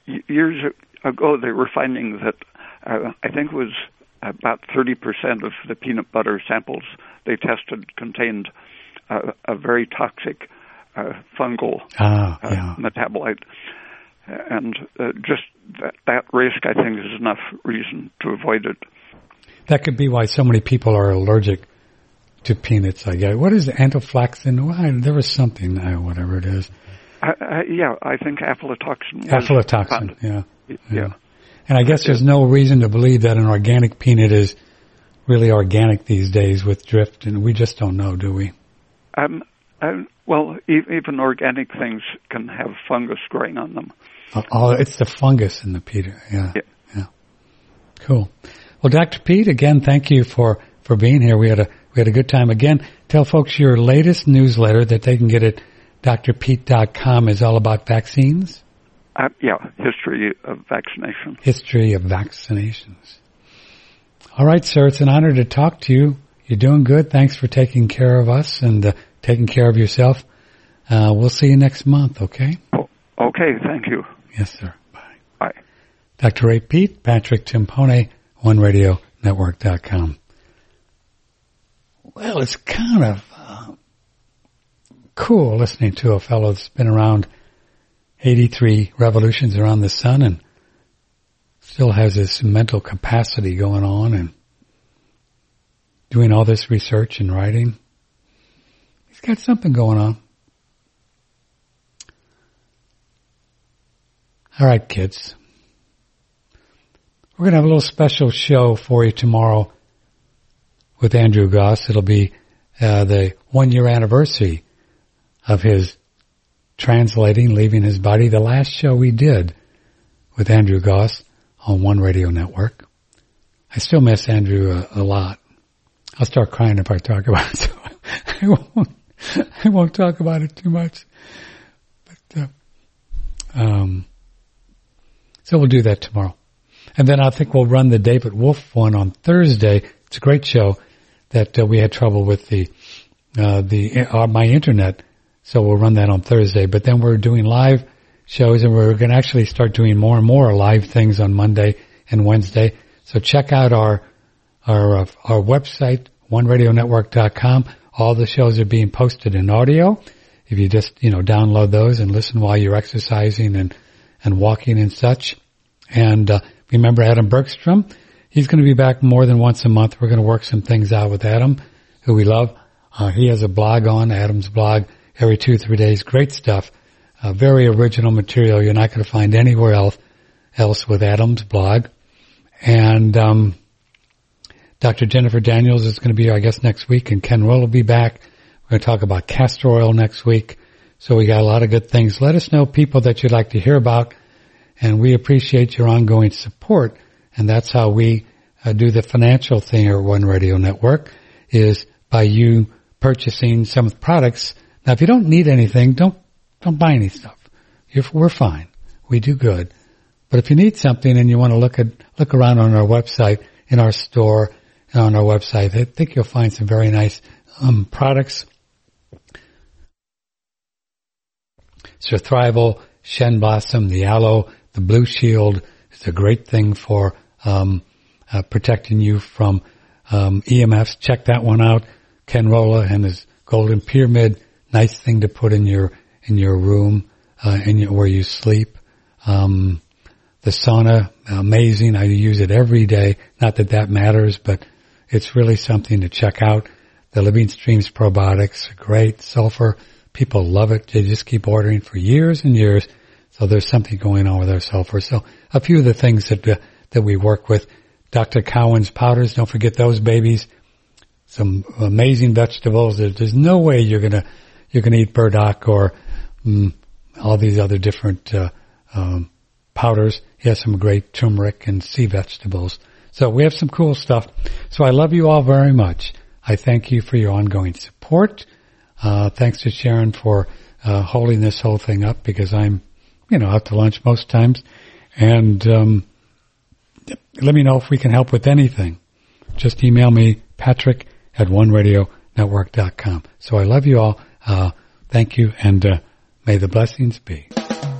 years ago they were finding that uh, I think it was about 30% of the peanut butter samples they tested contained uh, a very toxic uh, fungal ah, uh, yeah. metabolite. And uh, just that, that risk, I think, is enough reason to avoid it. That could be why so many people are allergic to peanuts, I guess. What is anaphylaxis? Well, there was something, uh, whatever it is. Uh, uh, yeah, I think aflatoxin. Aflatoxin, yeah. yeah. yeah. And I guess there's no reason to believe that an organic peanut is really organic these days with drift, and we just don't know, do we? Um, um, well, even organic things can have fungus growing on them. Oh, oh, it's the fungus in the peat. Yeah, yeah, yeah. Cool. Well, Dr. Peat, again, thank you for, for being here. We had a we had a good time. Again, tell folks your latest newsletter that they can get at drpete.com is all about vaccines. Uh, yeah, history of vaccination. History of vaccinations. All right, sir. It's an honor to talk to you. You're doing good. Thanks for taking care of us and uh, taking care of yourself. Uh, we'll see you next month, okay? Oh, okay, thank you. Yes, sir. Bye. Bye. Dr. Ray Peat, Patrick Timpone, OneRadioNetwork.com. Well, it's kind of uh, cool listening to a fellow that's been around 83 revolutions around the sun and still has this mental capacity going on and doing all this research and writing. He's got something going on. All right, kids. We're going to have a little special show for you tomorrow with Andrew Gause. It'll be uh, the one year anniversary of his translating, leaving his body. The last show we did with Andrew Gause on One Radio Network. I still miss Andrew a, a lot. I'll start crying if I talk about it. So I won't. I won't talk about it too much. But uh, um, so we'll do that tomorrow, and then I think we'll run the David Wolfe one on Thursday. It's a great show that uh, we had trouble with the uh, the uh, my internet so we'll run that on Thursday. But then we're doing live shows and we're going to actually start doing more and more live things on Monday and Wednesday. So check out our, our, uh, our website, oneradionetwork.com. All the shows are being posted in audio. If you just, you know, download those and listen while you're exercising and, and walking and such. And, uh, remember Adam Bergstrom? He's going to be back more than once a month. We're going to work some things out with Adam, who we love. Uh, he has a blog on Adam's blog every two, three days. Great stuff. Uh, very original material you're not going to find anywhere else, else with Adam's blog. And, um, Dr. Jennifer Daniels is going to be I guess, next week, and Ken Roll will be back. We're going to talk about castor oil next week. So we got a lot of good things. Let us know people that you'd like to hear about, and we appreciate your ongoing support. And that's how we uh, do the financial thing at One Radio Network is by you purchasing some of the products now, if you don't need anything, don't don't buy any stuff. You're, we're fine. We do good. But if you need something and you want to look at look around on our website, in our store, and on our website, I think you'll find some very nice um, products. Surthrival, Shen Blossom, the aloe, the Blue Shield is a great thing for um, uh, protecting you from um, EMFs. Check that one out. Ken Rohla and his Golden Pyramid nice thing to put in your in your room, uh, in your, where you sleep. Um, the sauna, amazing. I use it every day. Not that that matters, but it's really something to check out. The Living Streams probiotics, great sulfur. People love it. They just keep ordering for years and years. So there's something going on with our sulfur. So a few of the things that uh, that we work with. Dr. Cowan's powders. Don't forget those babies. Some amazing vegetables. There's no way you're gonna you can eat burdock or mm, all these other different uh, um, powders. He has some great turmeric and sea vegetables. So we have some cool stuff. So I love you all very much. I thank you for your ongoing support. Uh, thanks to Sharon for uh, holding this whole thing up because I'm, you know, out to lunch most times. And um, let me know if we can help with anything. Just email me, patrick at oneradionetwork.com. So I love you all. Uh, thank you, and uh, may the blessings be.